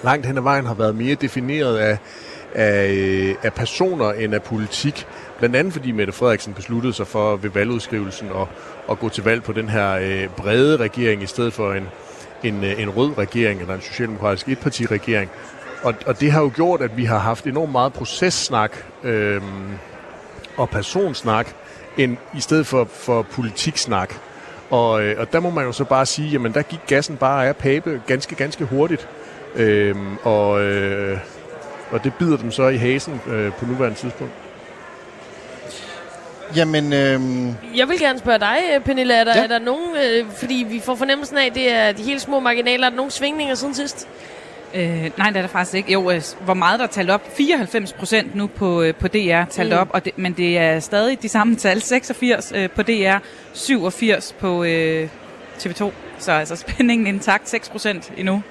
langt hen ad vejen har været mere defineret af, af, øh, af personer end af politik. Blandt andet fordi Mette Frederiksen besluttede sig for ved valgudskrivelsen at, at gå til valg på den her øh, brede regering i stedet for en, en, øh, en rød regering eller en socialdemokratisk etpartiregering. Og, og det har jo gjort, at vi har haft enormt meget processnak øh, og personsnak, end i stedet for, for politiksnak. Og, øh, og der må man jo så bare sige, jamen der gik gassen bare af Pape ganske, ganske hurtigt. Øh, og, øh, og det bider dem så i hasen øh, på nuværende tidspunkt. Jamen, øhm, Jeg vil gerne spørge dig, øh, Pernille, er der, ja. er der nogen, øh, fordi vi får fornemmelsen af, at det er de helt små marginaler, er der nogen svingninger siden sidst? Øh, nej, det er der faktisk ikke. Jo, øh, hvor meget der er talt op? 94 procent nu på, øh, på DR talt Mm. op, og det, men det er stadig de samme tal. 86 øh, på DR, 87 på øh, TV2. Så altså [LAUGHS] spændingen intakt, 6 procent endnu.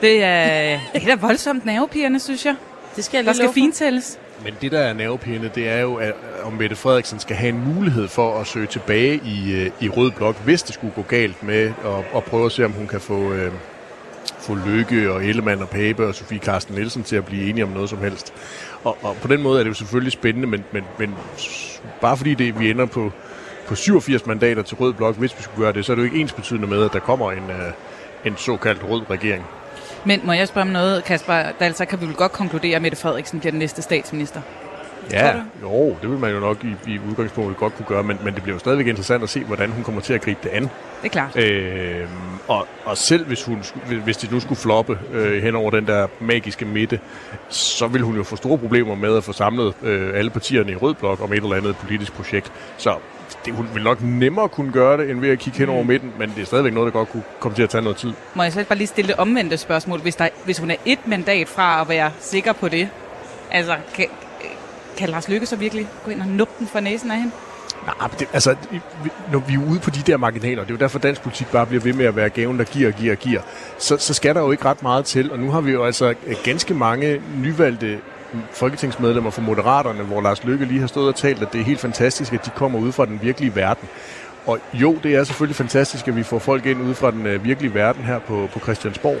Det er, det er da voldsomt nervepigerne, synes jeg. Det skal jeg Der lige skal love for. fintælles. Men det, der er nervepirrende, det er jo, at om Mette Frederiksen skal have en mulighed for at søge tilbage i, øh, i Rød Blok, hvis det skulle gå galt med at, at prøve at se, om hun kan få, øh, få Lykke og Ellemann og Pape og Sofie Karsten Nielsen til at blive enige om noget som helst. Og, og på den måde er det jo selvfølgelig spændende, men, men, men bare fordi det, vi ender på, på 87 mandater til Rød Blok, hvis vi skulle gøre det, så er det jo ikke ens betydende med, at der kommer en, øh, en såkaldt rød regering. Men må jeg spørge om noget, Kasper? Der så kan vi vel godt konkludere, at Mette Frederiksen bliver den næste statsminister. Ja, jo, det vil man jo nok i, i udgangspunktet godt kunne gøre, men, men det bliver jo stadigvæk interessant at se, hvordan hun kommer til at gribe det an. Det er klart. Øh, og, og selv hvis, hun, hvis det nu skulle floppe øh, hen over den der magiske midte, så vil hun jo få store problemer med at få samlet øh, alle partierne i Rød Blok om et eller andet politisk projekt. Så det, hun vil nok nemmere kunne gøre det, end ved at kigge hen over midten, men det er stadigvæk noget, der godt kunne komme til at tage noget tid. Må jeg så bare lige stille det omvendte spørgsmål? Hvis, der, hvis hun er et mandat fra at være sikker på det, altså, kan, kan Lars Lykke så virkelig gå ind og nuppe den for næsen af hende? Nej, det, altså, når vi er ude på de der marginaler, det er jo derfor, dansk politik bare bliver ved med at være gaven, der giver og giver og giver, så, så skal der jo ikke ret meget til. Og nu har vi jo altså øh, ganske mange nyvalgte folketingsmedlemmer fra Moderaterne, hvor Lars Lykke lige har stået og talt, at det er helt fantastisk, at de kommer ud fra den virkelige verden. Og jo, det er selvfølgelig fantastisk, at vi får folk ind ude fra den øh, virkelige verden her på, på Christiansborg.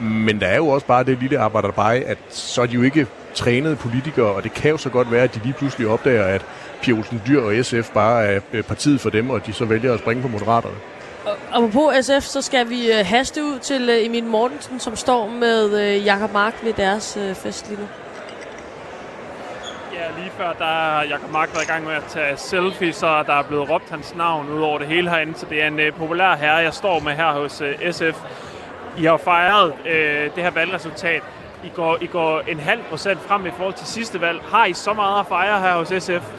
Men der er jo også bare det lille arbejder bare, at så er de jo ikke trænede politikere, og det kan jo så godt være, at de lige pludselig opdager, at Pia Olsen Dyr og SF bare er øh, partiet for dem, og de så vælger at springe på Moderaterne. Og på SF, så skal vi øh, haste ud til øh, Emil Mortensen, som står med Jakob Mark ved deres fest lige nu. Ja, lige før, der har Jacob Mark været i gang med at tage selfie, så der er blevet råbt hans navn ud over det hele herinde. Så det er en øh, populær herre, jeg står med her hos øh, SF. I har fejret øh, det her valgresultat. I går, I går en halv procent frem i forhold til sidste valg. Har I så meget at fejre her hos SF?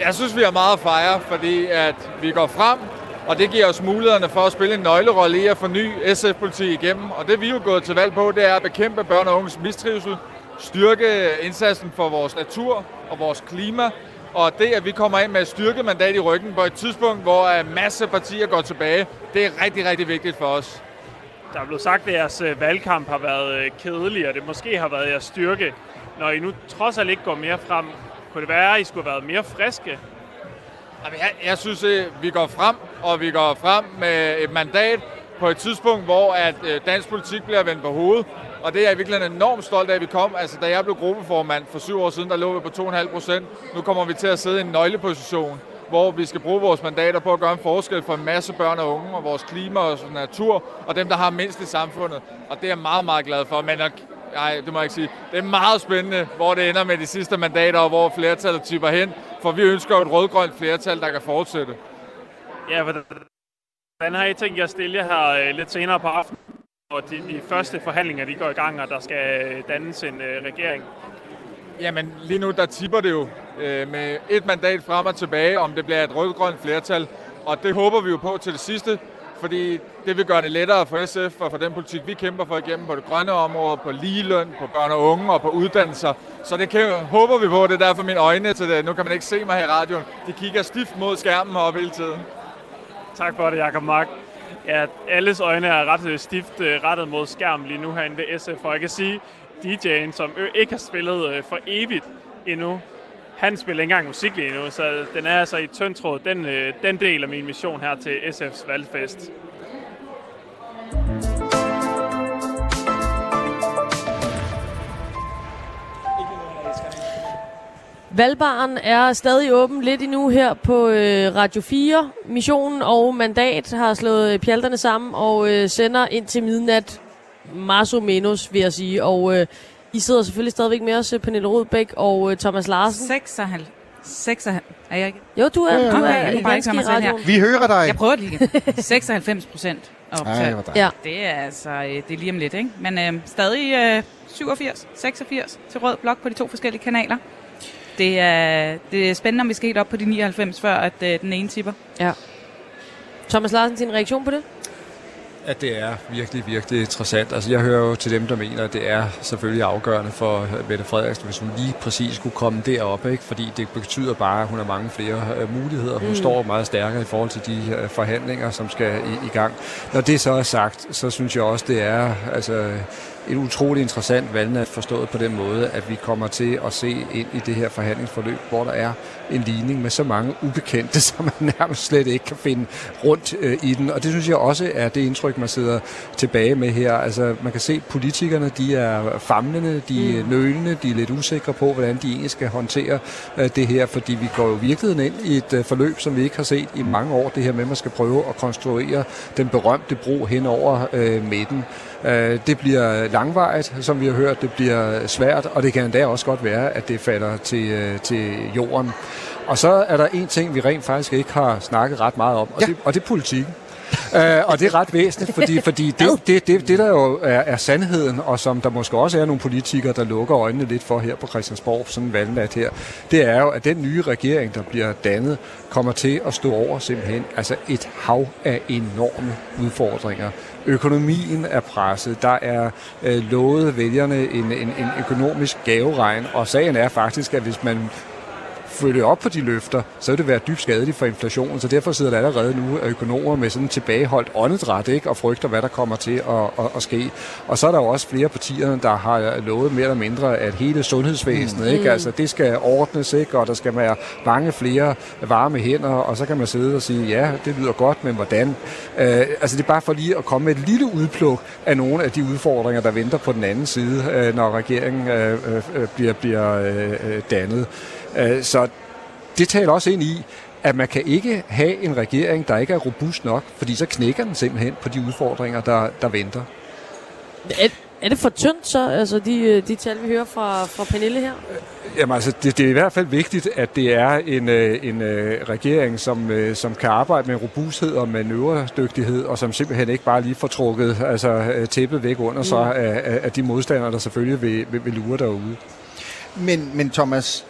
Jeg synes, vi har meget at fejre, fordi at vi går frem, og det giver os mulighederne for at spille en nøglerolle i at forny SF-politik igennem. Og det vi er jo gået til valg på, det er at bekæmpe børn og unges mistrivsel, styrke indsatsen for vores natur og vores klima, og det, at vi kommer ind med et styrket mandat i ryggen på et tidspunkt, hvor en masse partier går tilbage, det er rigtig, rigtig vigtigt for os. Der er blevet sagt, at jeres øh, valgkamp har været øh, kedelig, og det måske har været jeres styrke. Når I nu trods alt ikke går mere frem, kunne det være, at I skulle have været mere friske? Jamen, jeg, jeg synes, at vi går frem, og vi går frem med et mandat, på et tidspunkt, hvor at øh, dansk politik bliver vendt på hovedet. Og det er jeg virkelig enormt stolt af, at vi kom. Altså, da jeg blev gruppeformand for syv år siden, der lå vi på 2,5 procent. Nu kommer vi til at sidde i en nøgleposition, hvor vi skal bruge vores mandater på at gøre en forskel for en masse børn og unge, og vores klima og natur, og dem, der har mindst i samfundet. Og det er jeg meget, meget glad for. Men nej, det må jeg ikke sige. Det er meget spændende, hvor det ender med de sidste mandater, og hvor flertallet tipper hen. For vi ønsker et rødgrønt flertal, der kan fortsætte. Ja, hvordan har I tænkt jer at stille jer her øh, lidt senere på aftenen, og de, de første forhandlinger de går i gang, og der skal øh, dannes en øh, regering? Jamen, lige nu der tipper det jo øh, med et mandat frem og tilbage, om det bliver et rødgrønt flertal. Og det håber vi jo på til det sidste, fordi det vil gøre det lettere for SF og for den politik, vi kæmper for igennem på det grønne område, på ligeløn, på børn og unge og på uddannelser. Så det kan, håber vi på. Det er derfor mine øjne til det. Nu kan man ikke se mig her i radioen. De kigger stift mod skærmen heroppe hele tiden. Tak for det, Jacob Mark. Ja, alles øjne er ret øh, stift øh, rettet mod skærmen lige nu herinde ved SF, og jeg kan sige, DJ'en, som ikke har spillet øh, for evigt endnu, han spiller ikke engang musik lige nu, så den er altså i tynd tråd, den, den del af min mission her til SF's valgfest. Valgbaren er stadig åben lidt endnu her på øh, Radio 4. Missionen og Mandat har slået pjalterne sammen og øh, sender ind til midnat Marso Menos, vil jeg sige. Og øh, I sidder selvfølgelig stadigvæk med os, Pernille Rodbæk og øh, Thomas Larsen. 96. 96. Er jeg ikke? Jo, du er, du okay, er jeg ikke ganske i radioen. Vi hører dig. Jeg prøver det lige. [LAUGHS] 96 procent dejligt. Ja. Det er altså, øh, det er lige om lidt, ikke? Men øh, stadig øh, 87, 86 til rød blok på de to forskellige kanaler. Det er, det er spændende, om vi skal helt op på de 99, før at øh, den ene tipper. Ja. Thomas Larsen, sin reaktion på det? At det er virkelig, virkelig interessant. Altså, jeg hører jo til dem, der mener, at det er selvfølgelig afgørende for Mette Frederiksen, hvis hun lige præcis kunne komme derop, ikke? fordi det betyder bare, at hun har mange flere øh, muligheder. Hun mm. står meget stærkere i forhold til de øh, forhandlinger, som skal i, i gang. Når det så er sagt, så synes jeg også, det er altså, et utroligt interessant valgnat forstået på den måde, at vi kommer til at se ind i det her forhandlingsforløb, hvor der er en ligning med så mange ubekendte, [LAUGHS] som man nærmest slet ikke kan finde rundt øh, i den. Og det synes jeg også er det indtryk, man sidder tilbage med her. Altså man kan se, at politikerne de er famlende, de er mm. nølende, de er lidt usikre på, hvordan de egentlig skal håndtere øh, det her, fordi vi går jo virkeligheden ind i et øh, forløb, som vi ikke har set i mange år. Det her med, at man skal prøve at konstruere den berømte bro hen over øh, midten. Øh, det bliver langvejt, som vi har hørt, det bliver svært, og det kan endda også godt være, at det falder til, øh, til jorden. Og så er der en ting, vi rent faktisk ikke har snakket ret meget om, og, ja. det, og det er politikken. Uh, og det er ret væsentligt, fordi, fordi [LAUGHS] det, det, det, det der jo er, er sandheden, og som der måske også er nogle politikere, der lukker øjnene lidt for her på Christiansborg, sådan en valgnat her, det er jo, at den nye regering, der bliver dannet, kommer til at stå over simpelthen altså et hav af enorme udfordringer. Økonomien er presset, der er øh, lovet vælgerne en, en, en økonomisk gaveregn, og sagen er faktisk, at hvis man følge op på de løfter, så vil det være dybt skadeligt for inflationen. Så derfor sidder der allerede nu økonomer med sådan en tilbageholdt åndedræt ikke? og frygter, hvad der kommer til at, at, at ske. Og så er der jo også flere partier, der har lovet mere eller mindre, at hele sundhedsvæsenet, mm. ikke? Altså, det skal ordnes, ikke? og der skal være mange flere varme hænder, og så kan man sidde og sige, ja, det lyder godt, men hvordan? Øh, altså det er bare for lige at komme med et lille udpluk af nogle af de udfordringer, der venter på den anden side, øh, når regeringen øh, øh, bliver, bliver øh, dannet. Øh, så det taler også ind i, at man kan ikke have en regering, der ikke er robust nok, fordi så knækker den simpelthen på de udfordringer, der, der venter. Er, er det for tyndt så, altså de, øh, de tal, vi hører fra, fra Pernille her? Jamen altså, det, det er i hvert fald vigtigt, at det er en, øh, en regering, som, som kan arbejde med robusthed og manøvredygtighed, og som simpelthen ikke bare lige får trukket altså, tæppet væk under mm. sig af, af de modstandere, der selvfølgelig vil, vil, vil lure derude. Men, men Thomas,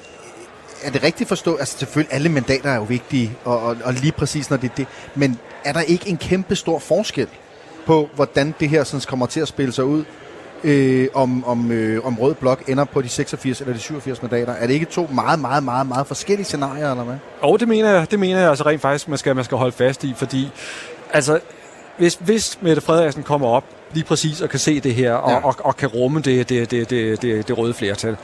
er det rigtigt forstå? Altså selvfølgelig, alle mandater er jo vigtige, og, og, og lige præcis når det er det. Men er der ikke en kæmpe stor forskel på, hvordan det her sådan, kommer til at spille sig ud? Øh, om, om, øh, om Rød Blok ender på de 86 eller de 87 mandater. Er det ikke to meget, meget, meget, meget forskellige scenarier, eller hvad? Og det mener jeg, det mener jeg altså rent faktisk, man skal, man skal holde fast i, fordi altså, hvis, hvis Mette Frederiksen kommer op lige præcis og kan se det her, og, ja. og, og kan rumme det, det, det, det, det, det røde flertal.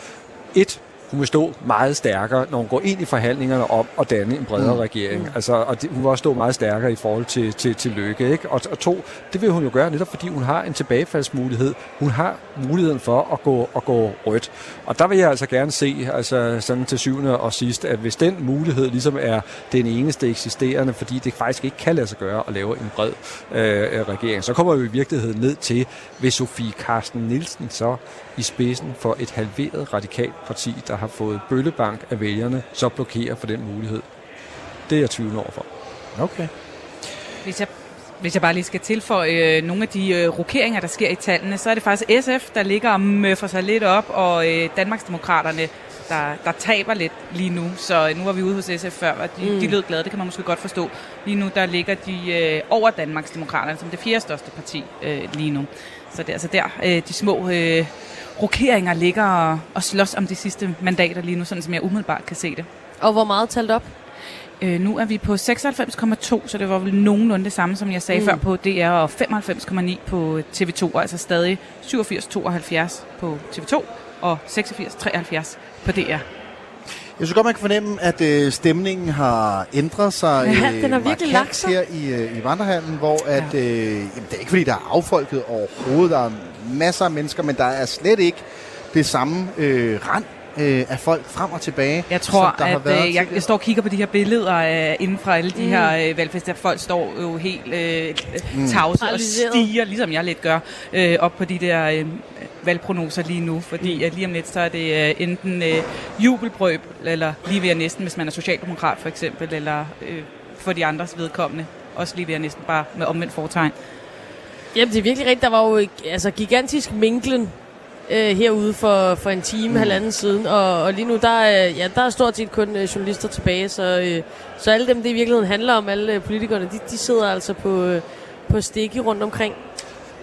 Et, hun vil stå meget stærkere, når hun går ind i forhandlingerne om at danne en bredere Mm. regering. Altså, og det, hun vil også stå meget stærkere i forhold til, til, til Lykke. Ikke? Og, og to, det vil hun jo gøre netop fordi hun har en tilbagefaldsmulighed. Hun har muligheden for at gå, at gå rødt. Og der vil jeg altså gerne se, altså sådan til syvende og sidst, at hvis den mulighed ligesom er den eneste eksisterende, fordi det faktisk ikke kan lade sig gøre at lave en bred øh, regering, så kommer vi i virkeligheden ned til, hvis Sofie Carsten Nielsen så i spidsen for et halveret radikalt parti, der har fået bøllebank af vælgerne, så blokerer for den mulighed. Det er jeg tvivl over for. Okay. Hvis jeg, hvis jeg bare lige skal tilføje øh, nogle af de øh, rokeringer, der sker i tallene, så er det faktisk SF, der ligger og møffer sig lidt op, og øh, Danmarksdemokraterne, der, der taber lidt lige nu. Så øh, nu var vi ude hos SF før, og de, Mm. mm. de lød glade, det kan man måske godt forstå. Lige nu der ligger de øh, over Danmarksdemokraterne, som det fjerde største parti øh, lige nu. Så det er altså der, øh, de små øh, rokeringer ligger og, og slås om de sidste mandater lige nu, sådan som jeg umiddelbart kan se det. Og hvor meget talt op? Øh, nu er vi på 96,2, så det var vel nogenlunde det samme, som jeg sagde Mm. før på DR, og 95,9 på TV2, og altså stadig 87,72 på TV2 og 86,73 på DR. Jeg synes godt, man kan fornemme, at øh, stemningen har ændret sig Ja, øh, den har virkelig lagt sig. her i, øh, i Vandrehallen, hvor at, øh, jamen, det er ikke fordi, der er affolket overhovedet. Der er masser af mennesker, men der er slet ikke det samme øh, rand øh, af folk frem og tilbage. Jeg tror, som der har at været øh, jeg, jeg står og kigger på de her billeder øh, inden fra alle de Mm. mm. her øh, valgfester. Folk står jo helt øh, Mm. mm. tavse og Paralyseret. stiger, ligesom jeg lidt gør, øh, op på de der øh, valgprognoser lige nu. Fordi Mm. øh, lige om lidt, så er det øh, enten øh, jubelbrøb, eller lige ved at næsten, hvis man er socialdemokrat for eksempel, eller øh, for de andres vedkommende. Også lige ved at næsten bare med omvendt fortegn. Jamen, det er virkelig rigtigt. Der var jo altså, gigantisk minklen øh, herude for, for en time, mm. halvanden siden. Og, og lige nu, der er, ja, der er stort set kun øh, journalister tilbage. Så, øh, så alle dem, det i virkeligheden handler om, alle øh, politikerne, de, de sidder altså på, øh, på stikke rundt omkring.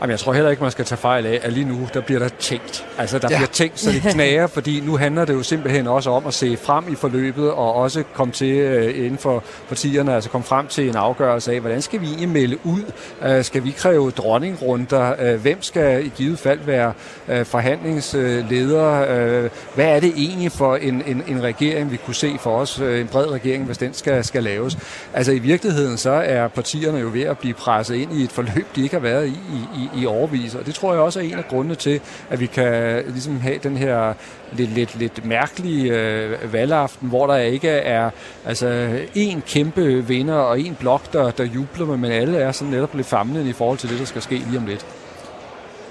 Jamen, jeg tror heller ikke, man skal tage fejl af, at lige nu, der bliver der tænkt. Altså, der Ja. bliver tænkt, så det [LAUGHS] knager, fordi nu handler det jo simpelthen også om at se frem i forløbet, og også komme til øh, inden for partierne, altså komme frem til en afgørelse af, hvordan skal vi egentlig melde ud? Øh, skal vi kræve dronningrunder? Øh, hvem skal i givet fald være øh, forhandlingsleder? Øh, hvad er det egentlig for en, en, en regering, vi kunne se for os? Øh, en bred regering, hvis den skal, skal laves. Altså, i virkeligheden, så er partierne jo ved at blive presset ind i et forløb, de ikke har været i i, i, i overvis. Og det tror jeg også er en af grundene til, at vi kan ligesom have den her lidt, lidt, lidt mærkelige øh, valgaften, hvor der ikke er altså en kæmpe vinder og en blok, der, der jubler, men alle er sådan netop lidt famlende i forhold til det, der skal ske lige om lidt.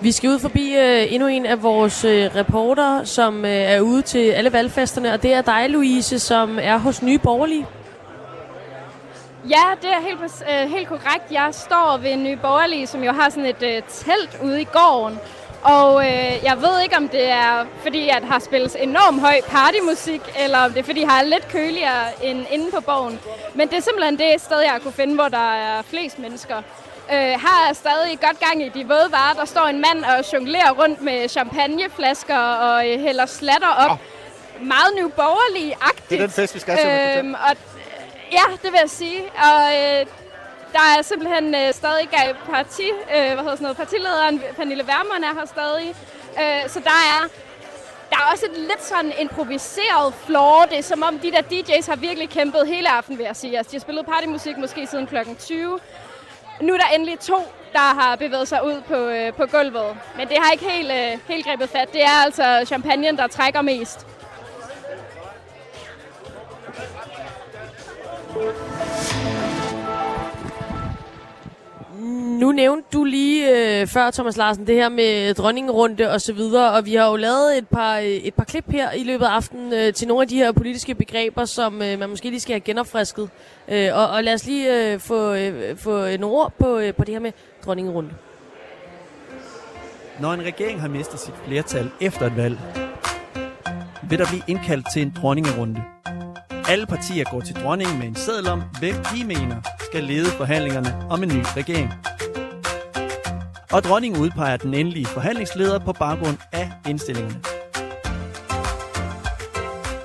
Vi skal ud forbi øh, endnu en af vores øh, reporter, som øh, er ude til alle valgfesterne, og det er dig, Louise, som er hos Nye Borgerlige. Ja, det er helt, øh, helt korrekt. Jeg står ved Nye Borgerlige, som jo har sådan et øh, telt ude i gården. Og øh, jeg ved ikke, om det er fordi, at har spillet enormt høj partymusik, eller om det er fordi, jeg har lidt køligere end inde på borgen. Men det er simpelthen det sted, jeg kunne finde, hvor der er flest mennesker. Øh, her er stadig godt gang i de våde varer. Der står en mand og jonglerer rundt med champagneflasker og øh, hælder slatter op. Oh. Meget Nye Borgerlige-agtigt. Det er den fest, vi skal til, Øhm, og Ja, det vil jeg sige. Og øh, der er simpelthen øh, stadig parti, øh, hvad hedder sådan noget, partilederen Pernille Vermund er her stadig. Øh, så der er, der er også et lidt sådan improviseret floor. Det er som om de der DJ's har virkelig kæmpet hele aften, vil jeg sige. Altså, de har spillet partymusik måske siden klokken 20. Nu er der endelig to, der har bevæget sig ud på, øh, på gulvet. Men det har ikke helt, øh, helt grebet fat. Det er altså champagnen, der trækker mest. Nu nævnte du lige øh, før, Thomas Larsen, det her med dronningerunde og så videre, og vi har jo lavet et par, øh, et par klip her i løbet af aftenen øh, til nogle af de her politiske begreber, som øh, man måske lige skal have genopfrisket. Øh, og, og lad os lige øh, få, øh, få nogle ord på, øh, på det her med dronningerunde. Når en regering har mistet sit flertal efter et valg, vil der blive indkaldt til en dronningerunde. Alle partier går til dronningen med en seddel om, hvem de mener skal lede forhandlingerne om en ny regering. Og dronningen udpeger den endelige forhandlingsleder på baggrund af indstillingerne.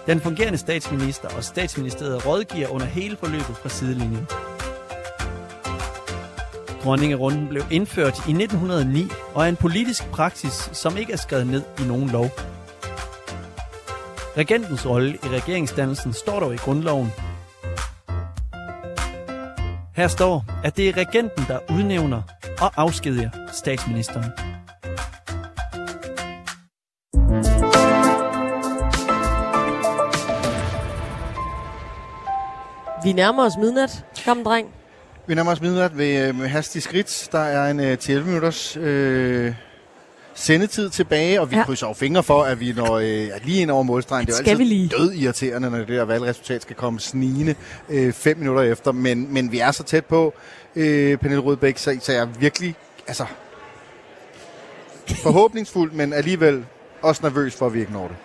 Den fungerende statsminister og statsministeriet rådgiver under hele forløbet fra sidelinjen. Dronningerunden blev indført i 1909 og er en politisk praksis, som ikke er skrevet ned i nogen lov. Regentens rolle i regeringsdannelsen står dog i grundloven. Her står, at det er regenten, der udnævner og afskediger statsministeren. Vi nærmer os midnat, gammel dreng. Vi nærmer os midnat ved øh, med hastig skridt. Der er en øh, 10 minutters øh, sendetid tilbage, og vi Ja. krydser jo fingre for, at vi når øh, lige ind over målstregen. Det er jo altid lige? død irriterende, når det der valgresultat skal komme snigende øh, fem minutter efter. Men, men vi er så tæt på, øh, Pernille Rudbæk, så, så jeg er virkelig altså, forhåbningsfuld, men alligevel også nervøs for, at vi ikke når det.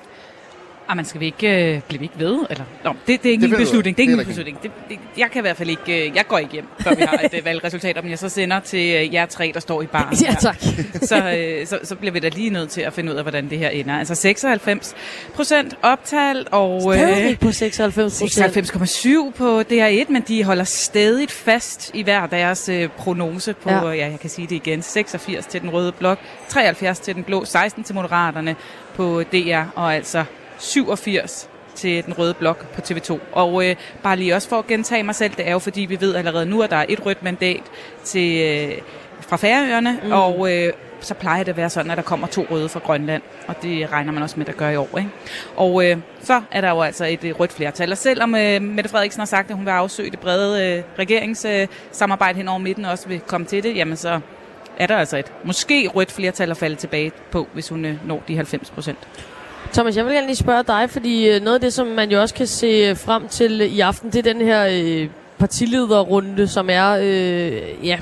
Ah, man skal vi ikke øh, blive ikke ved? Eller, nå, det, det er ikke Det min beslutning. Det er ikke min beslutning. Det, det, jeg kan i hvert fald ikke... Øh, jeg går ikke hjem, før vi har et øh, valgresultat, om jeg så sender til øh, jer tre, der står i baren. Ja, tak. så, øh, så, så bliver vi da lige nødt til at finde ud af, hvordan det her ender. Altså 96 procent optalt, og... øh, Stadig på 96 procent. 96,7 på DR1, men de holder stadig fast i hver deres øh, prognose på, Ja. ja. ja, jeg kan sige det igen, 86 til den røde blok, 73 til den blå, 16 til Moderaterne på DR, og altså 87 til den røde blok på TV2. Og øh, bare lige også for at gentage mig selv, det er jo fordi, vi ved allerede nu, at der er et rødt mandat til, øh, fra Færøerne, Mm. og øh, så plejer det at være sådan, at der kommer to røde fra Grønland, og det regner man også med, der gør i år. Ikke? Og øh, så er der jo altså et øh, rødt flertal, og selvom øh, Mette Frederiksen har sagt, at hun vil afsøge det brede øh, regeringssamarbejde øh, hen over midten, og også vil komme til det, jamen så er der altså et måske rødt flertal at falde tilbage på, hvis hun øh, når de 90 procent. Thomas, jeg vil gerne lige spørge dig, fordi øh, noget af det, som man jo også kan se øh, frem til øh, i aften, det er den her øh, partilederrunde, som er øh, ja,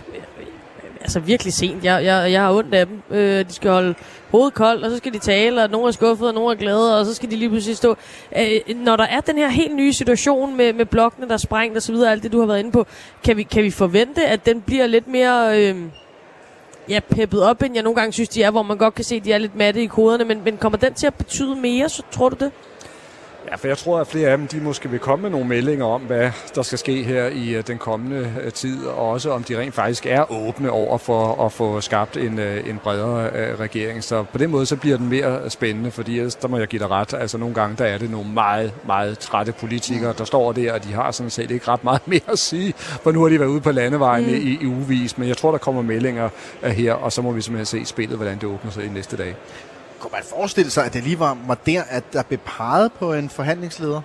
altså virkelig sent. Jeg, jeg, jeg har ondt af dem. Øh, de skal holde hovedet koldt, og så skal de tale, og nogle er skuffede, og nogle er glade, og så skal de lige pludselig stå. Øh, når der er den her helt nye situation med, med blokkene, der er sprængt og så videre, alt det, du har været inde på, kan vi, kan vi forvente, at den bliver lidt mere... Øh, ja, peppet op, end jeg nogle gange synes, de er, hvor man godt kan se, at de er lidt matte i koderne, men, men kommer den til at betyde mere, så tror du det? Ja, for jeg tror, at flere af dem, de måske vil komme med nogle meldinger om, hvad der skal ske her i øh, den kommende øh, tid, og også om de rent faktisk er åbne over for at få skabt en, øh, en bredere regering. Så på den måde, så bliver den mere spændende, fordi ellers, der må jeg give dig ret. Altså nogle gange, der er det nogle meget, meget trætte politikere, der står der, og de har sådan set ikke ret meget [LAUGHS] mere at sige, for nu har de været ude på landevejen mm. i, i ugevis. Men jeg tror, der kommer meldinger her, og så må vi simpelthen se spillet, hvordan det åbner sig i næste dag. Kunne man forestille sig, at det lige var, var der, at der blev peget på en forhandlingsleder?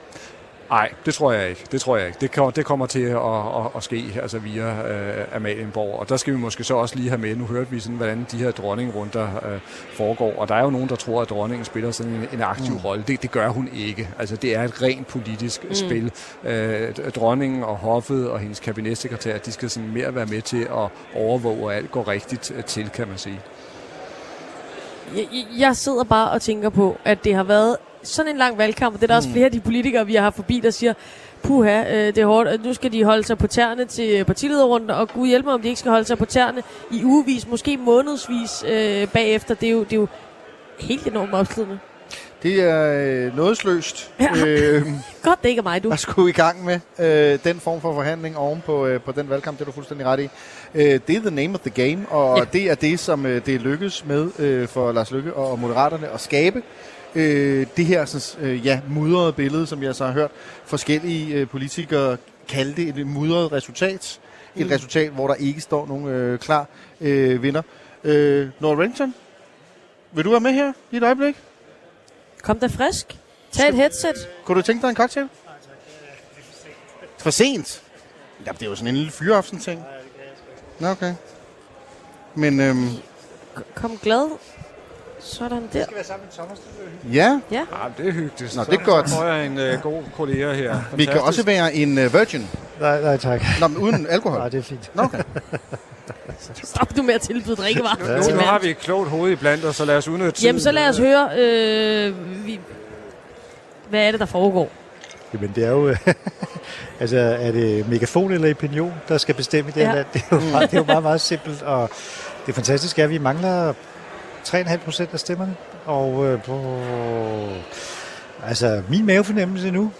Nej, det tror jeg ikke. Det tror jeg ikke. Det, kommer, det kommer til at, at, at ske altså via øh, Amalienborg. Og der skal vi måske så også lige have med. Nu hørte vi sådan, hvordan de her dronningrunder øh, foregår. Og der er jo nogen, der tror, at dronningen spiller sådan en, en aktiv Mm. rolle. Det, det gør hun ikke. Altså det er et rent politisk Mm. mm. spil. Øh, dronningen og hoffet og hendes kabinetssekretær, de skal sådan mere være med til at overvåge, at alt går rigtigt øh, til, kan man sige. Jeg, jeg- sidder bare og tænker på, at det har været sådan en lang valgkamp, og det er der mm. også flere af de politikere, vi har haft forbi, der siger, puha, øh, det er hårdt, og nu skal de holde sig på tæerne til partilederrunden, og gud hjælp mig, om de ikke skal holde sig på tæerne i ugevis, måske månedsvis øh, bagefter. Det er, jo, det er jo helt enormt opslidende. Det er øh, nådesløst. Ja. Øh, [LAUGHS] Godt, det ikke er mig, du. at skulle i gang med øh, den form for forhandling oven på, øh, på den valgkamp, det er du fuldstændig ret i. Øh, det er the name of the game, og Ja. det er det, som øh, det lykkes med øh, for Lars Lykke og Moderaterne at skabe. Øh, det her sådan, øh, ja, mudrede billede, som jeg så har hørt forskellige øh, politikere kalde det et mudret resultat. Et Mm. resultat, hvor der ikke står nogen øh, klar øh, vinder. Øh, Nora Renton, vil du være med her i et øjeblik? Kom da frisk. Tag et headset. Kunne du tænke dig en cocktail? For sent? Ja, det er jo sådan en lille fyreaften-ting. Nå, okay. Men, øhm, Kom glad. Sådan der. skal være sammen med Thomas. Ja. Ja. Ja, det er hyggeligt. Nå, det er godt. Så får jeg en øh, god kollega her. Vi kan også være en uh, virgin. Nej, nej tak. Nå, men uden alkohol. Nej, det er fint. Nå, okay. [LAUGHS] Stop du med at tilbyde drikkevarer Nu, til nu, nu har vi et klogt hoved i blandt os, så lad os udnytte Jamen, så tiden. lad os høre, øh, vi, hvad er det, der foregår? Jamen, det er jo... [LAUGHS] altså, er det megafon eller opinion, der skal bestemme i det her Ja. land? Det er, jo meget, det er jo meget, meget simpelt, og det fantastiske er, at vi mangler 3,5 procent af stemmerne, og øh, på... Altså, min mavefornemmelse nu,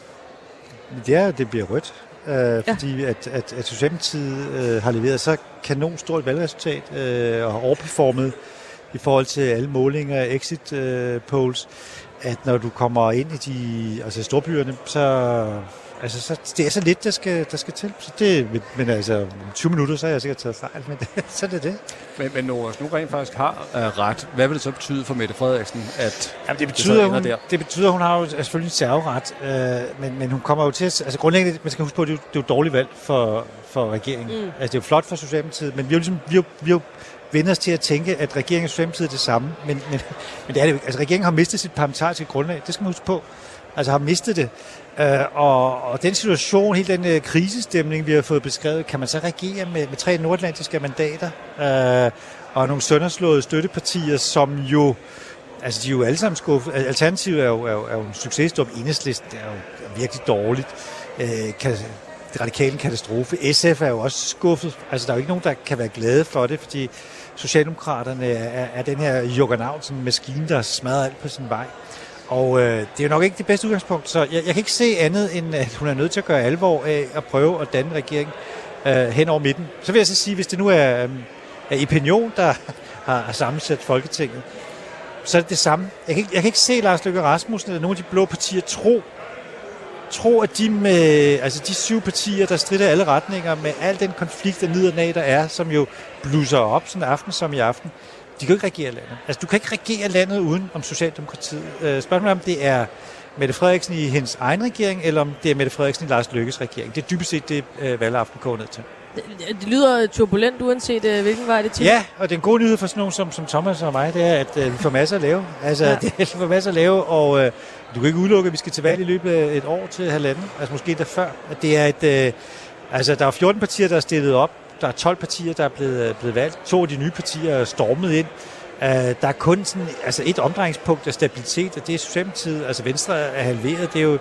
det er, at det bliver rødt. Øh, ja. Fordi at, at, at Socialdemokratiet øh, har leveret så kanon stort valgresultat øh, og har overperformet i forhold til alle målinger af exit øh, polls, at når du kommer ind i de altså storbyerne, så, altså, så det er så lidt, der skal, der skal til. Så det, men, altså, om 20 minutter, så har jeg sikkert taget fejl, men det, [LAUGHS] så er det det. Men, men når nu rent faktisk har uh, ret, hvad vil det så betyde for Mette Frederiksen, at Jamen, det så betyder, ender hun, der? det betyder, hun har jo selvfølgelig en serveret, øh, men, men hun kommer jo til at... Altså grundlæggende, man skal huske på, at det er jo, det er jo et dårligt valg for, for regeringen. Mm. Altså det er jo flot for Socialdemokratiet, men vi har jo ligesom, vi har, vi har jo vendt os til at tænke, at regeringen og Socialdemokratiet er det samme. Men, men, [LAUGHS] men det er det jo ikke. Altså regeringen har mistet sit parlamentariske grundlag, det skal man huske på. Altså har mistet det. Øh, og, og den situation, hele den øh, krisestemning, vi har fået beskrevet, kan man så regere med, med tre nordatlantiske mandater øh, og nogle sønderslåede støttepartier, som jo Altså, de er jo alle sammen skuffet. Alternativet er jo, er jo, er jo en successtop. Enhedslisten er jo virkelig dårligt. Øh, kan, det radikale katastrofe. SF er jo også skuffet. Altså, der er jo ikke nogen, der kan være glade for det, fordi Socialdemokraterne er, er den her juggernaut, maskine, der smadrer alt på sin vej. Og øh, det er jo nok ikke det bedste udgangspunkt, så jeg, jeg kan ikke se andet, end at hun er nødt til at gøre alvor af at prøve at danne regering øh, hen over midten. Så vil jeg så sige, hvis det nu er, øh, er Opinion, der [LAUGHS] har, sammensat Folketinget, så er det det samme. Jeg kan ikke, jeg kan ikke se Lars Løkke Rasmussen eller nogle af de blå partier tro, tro, at de med altså de syv partier, der strider alle retninger, med al den konflikt og ned der er, som jo blusser op sådan aften som i aften, de kan ikke regere landet. Altså, du kan ikke regere landet uden om Socialdemokratiet. Øh, spørgsmålet er, om det er Mette Frederiksen i hendes egen regering, eller om det er Mette Frederiksen i Lars Lykkes regering. Det er dybest set det, øh, valgaften går ned til. Det, det lyder turbulent, uanset øh, hvilken vej det til. Ja, og den gode nyhed for sådan nogen som, som Thomas og mig, det er, at øh, vi får masser at lave. Altså, ja. [LAUGHS] det, vi får masser at lave, og øh, du kan ikke udelukke, at vi skal til valg i løbet af et år til halvanden, altså måske endda før. At det er et, øh, altså, der er 14 partier, der er stillet op. Der er 12 partier, der er blevet, øh, blevet valgt. To af de nye partier er stormet ind. Uh, der er kun sådan, altså et omdrejningspunkt af stabilitet, og det er Socialdemokratiet, altså Venstre er halveret. Det er jo,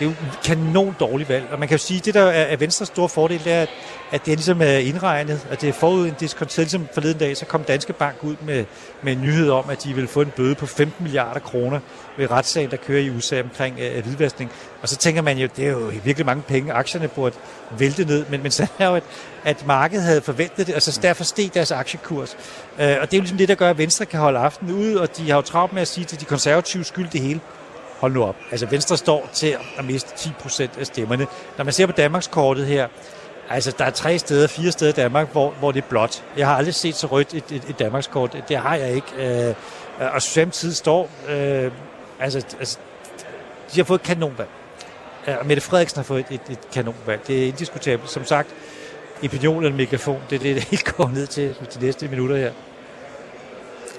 det er jo kanon dårligt valg. Og man kan jo sige, at det der er Venstres store fordel, det er, at det er ligesom øh, indregnet, at det er forud en diskonteret. Ligesom forleden dag, så kom Danske Bank ud med, med en nyhed om, at de vil få en bøde på 15 milliarder kroner ved retssagen, der kører i USA omkring øh, hvidvaskning. Og så tænker man jo, det er jo virkelig mange penge, aktierne burde vælte ned. Men, men så er jo, at, at markedet havde forventet det, og så derfor steg deres aktiekurs. Øh, og det er jo ligesom det, der gør, at Venstre kan holde aftenen ude, og de har jo travlt med at sige til de konservative skyld det hele hold nu op. Altså Venstre står til at miste 10 procent af stemmerne. Når man ser på Danmarkskortet her, altså der er tre steder, fire steder i Danmark, hvor, hvor det er blåt. Jeg har aldrig set så rødt et, et, et Danmarkskort. Det har jeg ikke. Øh, og Socialdemokratiet står, øh, altså, altså, de har fået et kanonvalg. Øh, og Mette Frederiksen har fået et, et, et kanonvalg. Det er indiskutabelt. Som sagt, opinion eller megafon, det er det, det helt går ned til de næste minutter her.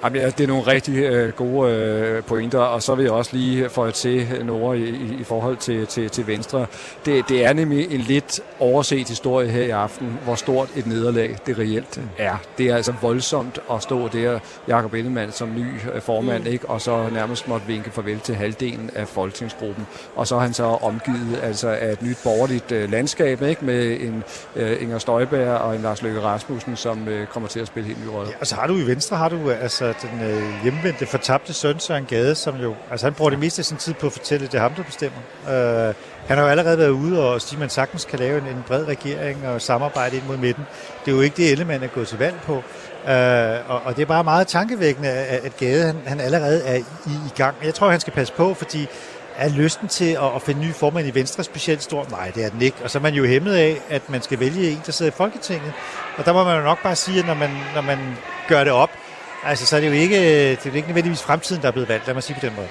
Jamen, ja, det er nogle rigtig øh, gode øh, pointer, og så vil jeg også lige få til Nora i, i, i forhold til, til, til Venstre. Det, det er nemlig en lidt overset historie her i aften, hvor stort et nederlag det reelt er. Det er altså voldsomt at stå der, Jakob Ellemann som ny øh, formand, mm. ikke? og så nærmest måtte vinke farvel til halvdelen af folketingsgruppen. Og så er han så omgivet altså, af et nyt borgerligt øh, landskab, ikke? med en øh, Inger Støjberg og en Lars Løkke Rasmussen, som øh, kommer til at spille helt ny rolle. Ja, og så har du i Venstre, har du altså den øh, hjemvendte, fortabte søn, Søren Gade, som jo, altså han bruger det meste af sin tid på at fortælle, at det er ham, der bestemmer. Øh, han har jo allerede været ude og sige, at man sagtens kan lave en, en bred regering og samarbejde ind mod midten. Det er jo ikke det, Ellemann er gået til valg på. Øh, og, og det er bare meget tankevækkende, at, at Gade han, han allerede er i, i gang. Jeg tror, han skal passe på, fordi er lysten til at, at finde ny formand i Venstre specielt stor? Nej, det er den ikke. Og så er man jo hæmmet af, at man skal vælge en, der sidder i Folketinget. Og der må man jo nok bare sige, at når man, når man gør det op, Altså, så er det jo ikke, det er jo ikke nødvendigvis fremtiden, der er blevet valgt. Lad mig sige på den måde.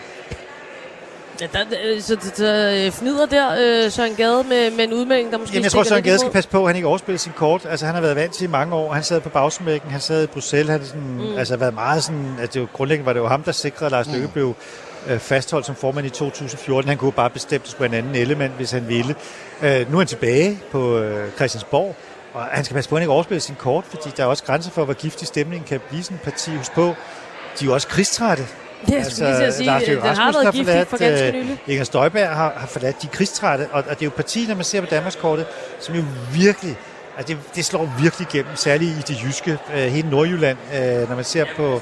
Ja, der, der, så, så, så fnider der øh, Søren Gade med, med en udmelding, der måske Jamen, jeg tror, Søren Gade skal passe på, at han ikke overspiller sin kort. Altså, han har været vant til i mange år. Han sad på bagsmækken, han sad i Bruxelles. Han sådan, mm. altså, været meget sådan, at det jo, grundlæggende var det jo ham, der sikrede, at Lars Løkke mm. blev øh, fastholdt som formand i 2014. Han kunne bare bestemme, at det skulle en anden element, hvis han ville. Øh, nu er han tilbage på øh, Christiansborg. Og han skal passe på, at han ikke overspiller sin kort, fordi der er også grænser for, hvor giftig stemningen kan blive sådan en parti. Husk på, de er jo også krigstrætte. Det jeg skulle lige sige, Lars den har været giftig for ganske nylig. Inger Støjberg har, har forladt de krigstrætte, og, og det er jo partier, når man ser på Danmarkskortet, som jo virkelig, altså det, det slår virkelig igennem, særligt i det jyske, øh, hele Nordjylland, øh, når man ser på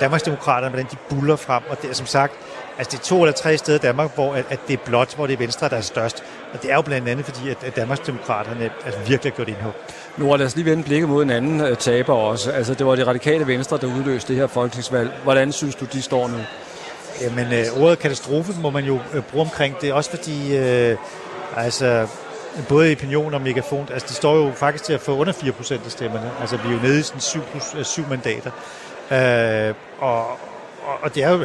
Danmarksdemokraterne, hvordan de buller frem, og det er som sagt, altså det er to eller tre steder i Danmark, hvor at, at det er blot, hvor det er Venstre, der er størst. Og det er jo blandt andet fordi, at, at Danmarksdemokraterne altså, virkelig har gjort indhug. Nu lad os lige vende blikket mod en anden uh, taber også. Altså, det var det radikale venstre, der udløste det her folketingsvalg. Hvordan synes du, de står nu? Jamen, øh, ordet katastrofe må man jo øh, bruge omkring det, også fordi, øh, altså, både Opinion og Megafon, altså de står jo faktisk til at få under 4 procent af stemmerne. Altså vi er jo nede i sådan 7, plus, øh, 7 mandater. Øh, og, og, og det er jo [LAUGHS]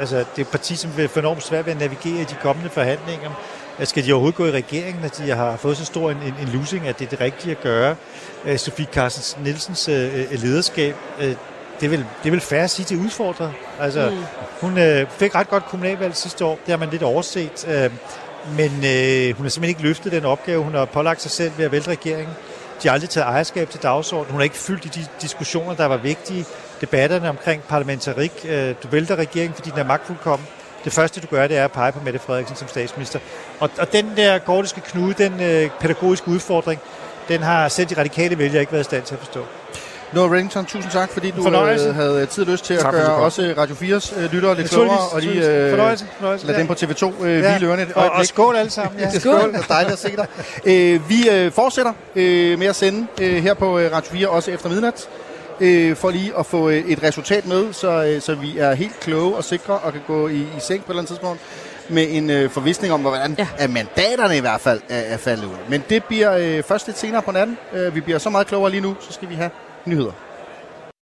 altså, det er et parti, som vil få enormt svært ved at navigere i de kommende forhandlinger. Skal de overhovedet gå i regeringen, når de har fået så stor en, en, en losing, at det er det rigtige at gøre? Øh, Sofie Carstens Nielsens øh, øh, lederskab, øh, det er vel, det er vel færre at sige til udfordret. Altså, mm. Hun øh, fik ret godt kommunalvalg sidste år, det har man lidt overset. Øh, men øh, hun har simpelthen ikke løftet den opgave, hun har pålagt sig selv ved at vælte regeringen. De har aldrig taget ejerskab til dagsordenen. Hun har ikke fyldt i de diskussioner, der var vigtige. Debatterne omkring parlamentarik. Øh, du vælter regeringen, fordi den er magtfuldkommen. Det første, du gør, det er at pege på Mette Frederiksen som statsminister. Og, og den der gordiske knude, den øh, pædagogiske udfordring, den har selv de radikale vælgere ikke været i stand til at forstå. Noah Reddington, tusind tak, fordi du Fornøjelse. øh, havde tid og lyst til at Tak, gøre også Radio 4's øh, lyttere lidt klogere, og lige naturligvis. Fornøjelse, øh, fornøjelse, lade ja. dem på TV2 øh, Ja. hvile ørerne et Og- og øjeblik. skål alle sammen, ja. [LAUGHS] skål. skål. Det er dejligt at se dig. Øh, vi øh, fortsætter øh, med at sende øh, her på øh, Radio 4, også efter midnat, øh, for lige at få øh, et resultat med, så, øh, så vi er helt kloge og sikre og kan gå i, i seng på et eller andet tidspunkt med en øh, forvisning om, hvordan ja. at mandaterne i hvert fald er, er faldet ud. Men det bliver øh, først lidt senere på natten. Øh, vi bliver så meget klogere lige nu, så skal vi have nyheder.